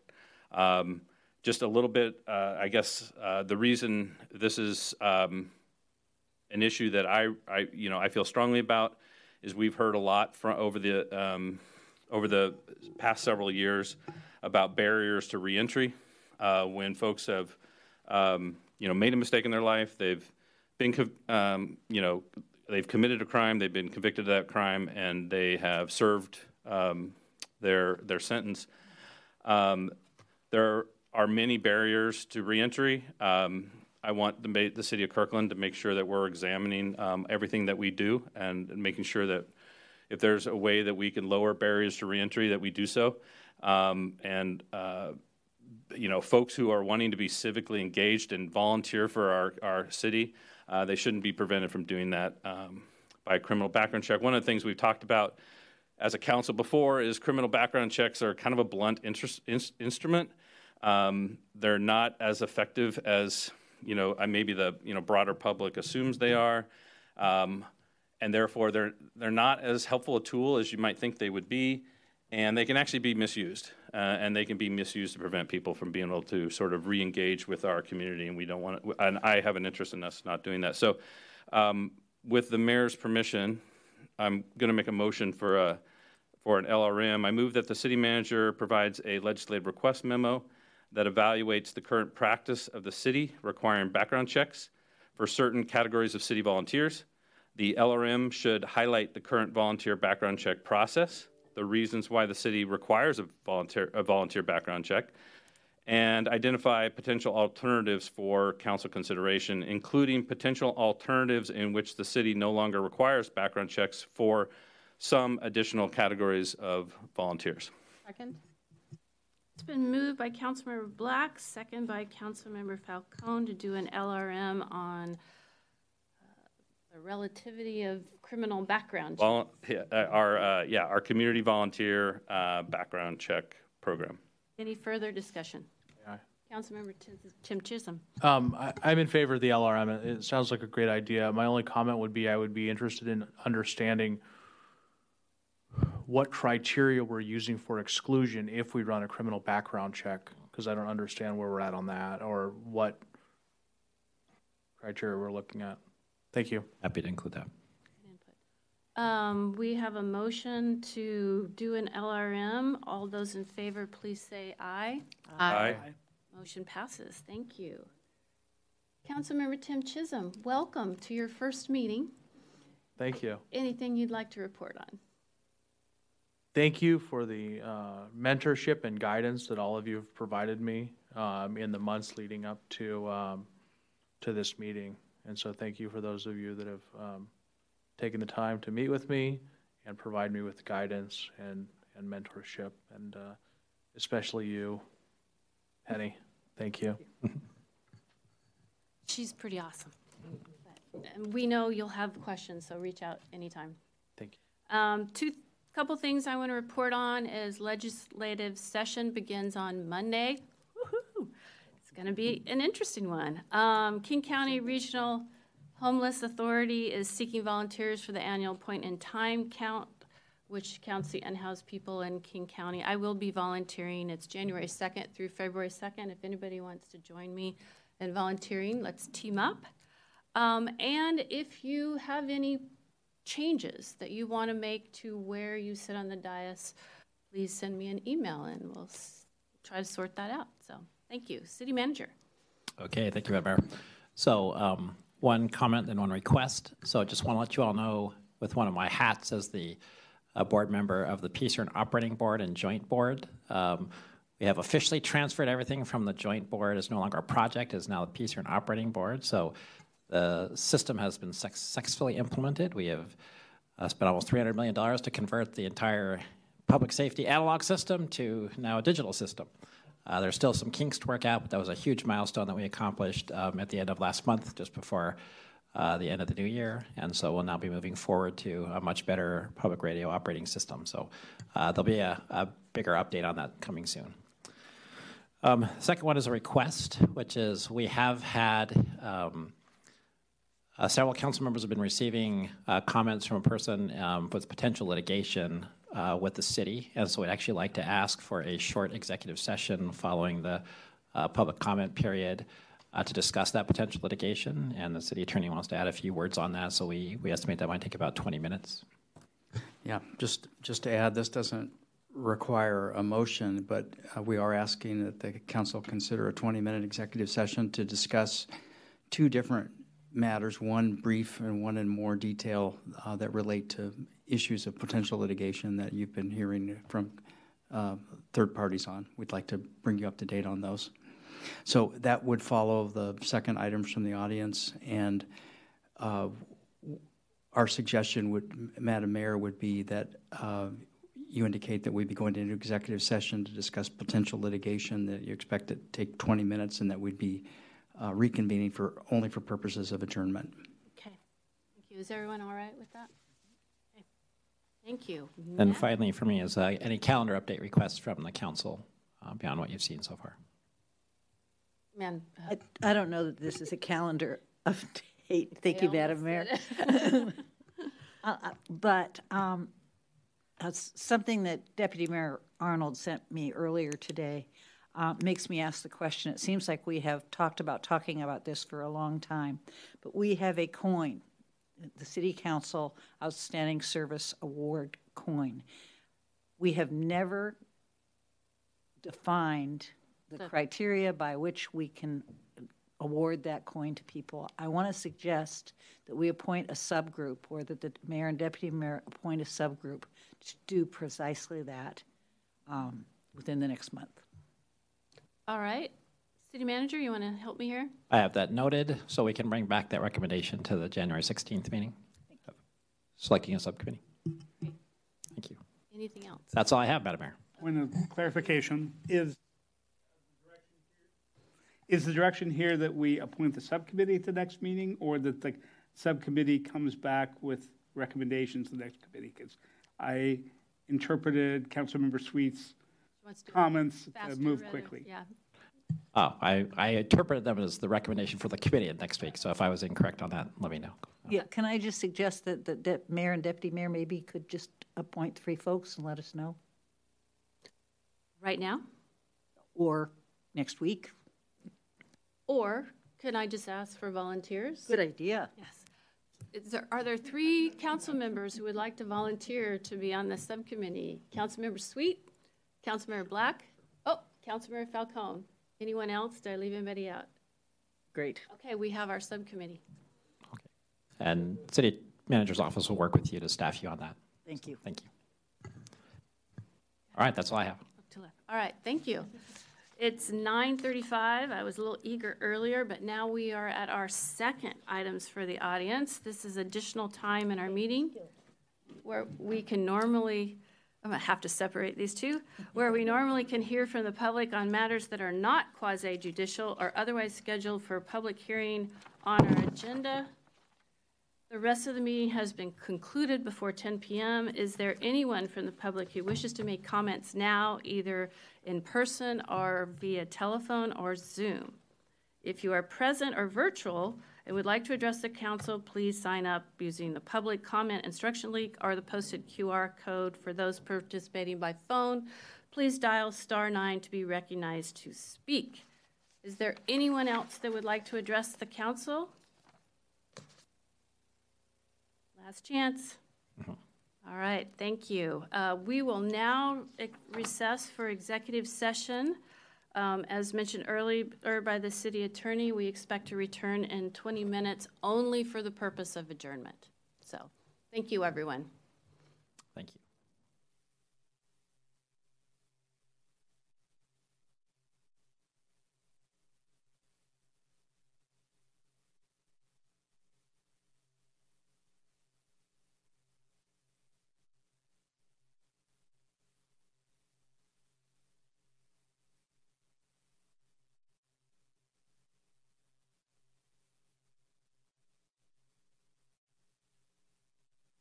Um, just a little bit, uh, I guess uh, the reason this is um, an issue that I, I, you know, I feel strongly about is we've heard a lot from over the um, over the past several years about barriers to reentry. Uh, when folks have, um, you know, made a mistake in their life, they've been, um, you know, they've committed a crime, they've been convicted of that crime, and they have served um, their their sentence. Um, there are many barriers to reentry. Um, I want the, the, city of Kirkland to make sure that we're examining um, everything that we do and making sure that if there's a way that we can lower barriers to reentry, that we do so. Um, and uh, you know, folks who are wanting to be civically engaged and volunteer for our, our city, uh, they shouldn't be prevented from doing that um, by a criminal background check. One of the things we've talked about as a council before is criminal background checks are kind of a blunt interest, in, instrument. Um, they're not as effective as you know maybe the you know broader public assumes they are, um, and therefore they're they're not as helpful a tool as you might think they would be, and they can actually be misused, uh, and they can be misused to prevent people from being able to sort of re-engage with our community, and we don't want to. And I have an interest in us not doing that. So, um, with the mayor's permission, I'm going to make a motion for a for an LRM. I move that the city manager provides a legislative request memo that evaluates the current practice of the city requiring background checks for certain categories of city volunteers. The LRM should highlight the current volunteer background check process, the reasons why the city requires a volunteer, a volunteer background check, and identify potential alternatives for council consideration, including potential alternatives in which the city no longer requires background checks for some additional categories of volunteers. Second. It's been moved by Councilmember Black, second by Councilmember Falcone to do an LRM on the relativity of criminal background. Vol- yeah, uh, our uh, yeah, our community volunteer uh, background check program. Any further discussion? Yeah. Councilmember Tymczyszyn. Um, I, am in favor of the LRM. It sounds like a great idea. My only comment would be I would be interested in understanding what criteria we're using for exclusion if we run a criminal background check, because I don't understand where we're at on that, or what criteria we're looking at. Thank you. Happy to include that. Um, we have a motion to do an LRM. All those in favor, please say aye. Aye. Motion passes. Thank you. Councilmember Tymczyszyn, welcome to your first meeting. Thank you. Anything you'd like to report on? thank you for the uh, mentorship and guidance that all of you have provided me um, in the months leading up to um, to this meeting. And so, thank you for those of you that have um, taken the time to meet with me and provide me with guidance and and mentorship, and uh, especially you, Penny. Thank you. She's pretty awesome. And we know you'll have questions, so reach out anytime. Thank you. Um, two Couple things I want to report on is legislative session begins on Monday. Going to be an interesting one. Um, King County Regional Homeless Authority is seeking volunteers for the annual point in time count, which counts the unhoused people in King County. I will be volunteering. It's January 2nd through February 2nd. If anybody wants to join me in volunteering, let's team up. Um, and if you have any changes that you want to make to where you sit on the dais, please send me an email and we'll s- try to sort that out. So thank you. City Manager. Okay, thank you, Madam Mayor. So um, one comment and one request. So I just want to let you all know with one of my hats as the uh, board member of the PSERN Operating Board and Joint Board. Um, we have officially transferred everything from the Joint Board. It's no longer a project. It's now the PSERN Operating Board. So the system has been successfully implemented. We have uh, spent almost $300 million to convert the entire public safety analog system to now a digital system. Uh, there's still some kinks to work out, but that was a huge milestone that we accomplished um, at the end of last month, just before uh, the end of the new year. And so we'll now be moving forward to a much better public radio operating system. So uh, there'll be a, bigger update on that coming soon. Um, second one is a request, which is we have had um, several council members have been receiving comments from a person with potential litigation with the city, and so we'd actually like to ask for a short executive session following the uh, public comment period uh, to discuss that potential litigation. And the city attorney wants to add a few words on that, so we, we estimate that might take about 20 minutes. Yeah, just just to add, this doesn't require a motion, but uh, we are asking that the council consider a 20-minute executive session to discuss two different matters, one brief and one in more detail uh, that relate to issues of potential litigation that you've been hearing from uh, third parties on. We'd like to bring you up to date on those. So that would follow the second items from the audience, and uh, our suggestion would, Madam Mayor, would be that uh, you indicate that we'd be going into executive session to discuss potential litigation, that you expect it to take 20 minutes, and that we'd be uh, reconvening for, only for purposes of adjournment. Okay, thank you. Is everyone all right with that? Okay. Thank you. And Matt? finally, for me, is uh, any calendar update requests from the council uh, beyond what you've seen so far? Man, I, I don't know that this is a calendar update. Thank you, Madam Mayor. Uh, uh, But um, uh, something that Deputy Mayor Arnold sent me earlier today uh, makes me ask the question. It seems like we have talked about talking about this for a long time, but we have a coin, the City Council Outstanding Service Award coin. We have never defined the criteria by which we can award that coin to people. I want to suggest that we appoint a subgroup, or that the mayor and deputy mayor appoint a subgroup to do precisely that um, within the next month. All right. City manager, you want to help me here? I have that noted, so we can bring back that recommendation to the January 16th meeting. Selecting a subcommittee. Thank you. Anything else? That's all I have, Madam Mayor. Point of clarification, is, is the direction here that we appoint the subcommittee at the next meeting, or that the subcommittee comes back with recommendations to the next committee? Because I interpreted Councilmember Sweet's Wants to comments to move rather- quickly. Yeah. Oh, I, I interpreted them as the recommendation for the committee next week, so if I was incorrect on that, let me know. Yeah, can I just suggest that the de- mayor and deputy mayor maybe could just appoint three folks and let us know? Right now? Or next week? Or can I just ask for volunteers? Good idea. Yes. Is there, are there three council members who would like to volunteer to be on the subcommittee? Councilmember Sweet, Councilmember Black, oh, Councilmember Falcone. Anyone else? Did I leave anybody out? Great. Okay, we have our subcommittee. Okay. And city manager's office will work with you to staff you on that. Thank you. Thank you. All right, that's all I have. to left. All right, thank you. It's 9:35. I was a little eager earlier, but now we are at our second items for the audience. This is additional time in our meeting where we can normally, I'm gonna have to separate these two, where we normally can hear from the public on matters that are not quasi judicial or otherwise scheduled for public hearing on our agenda. The rest of the meeting has been concluded before 10 PM. Is there anyone from the public who wishes to make comments now, either in person or via telephone or Zoom? If you are present or virtual and would like to address the council, please sign up using the public comment instruction link or the posted QR code. For those participating by phone, please dial star nine to be recognized to speak. Is there anyone else that would like to address the council? Last chance. All right, thank you. Uh, We will now recess for executive session. Um, As mentioned earlier by the city attorney, we expect to return in 20 minutes only for the purpose of adjournment. So, thank you, everyone. Thank you.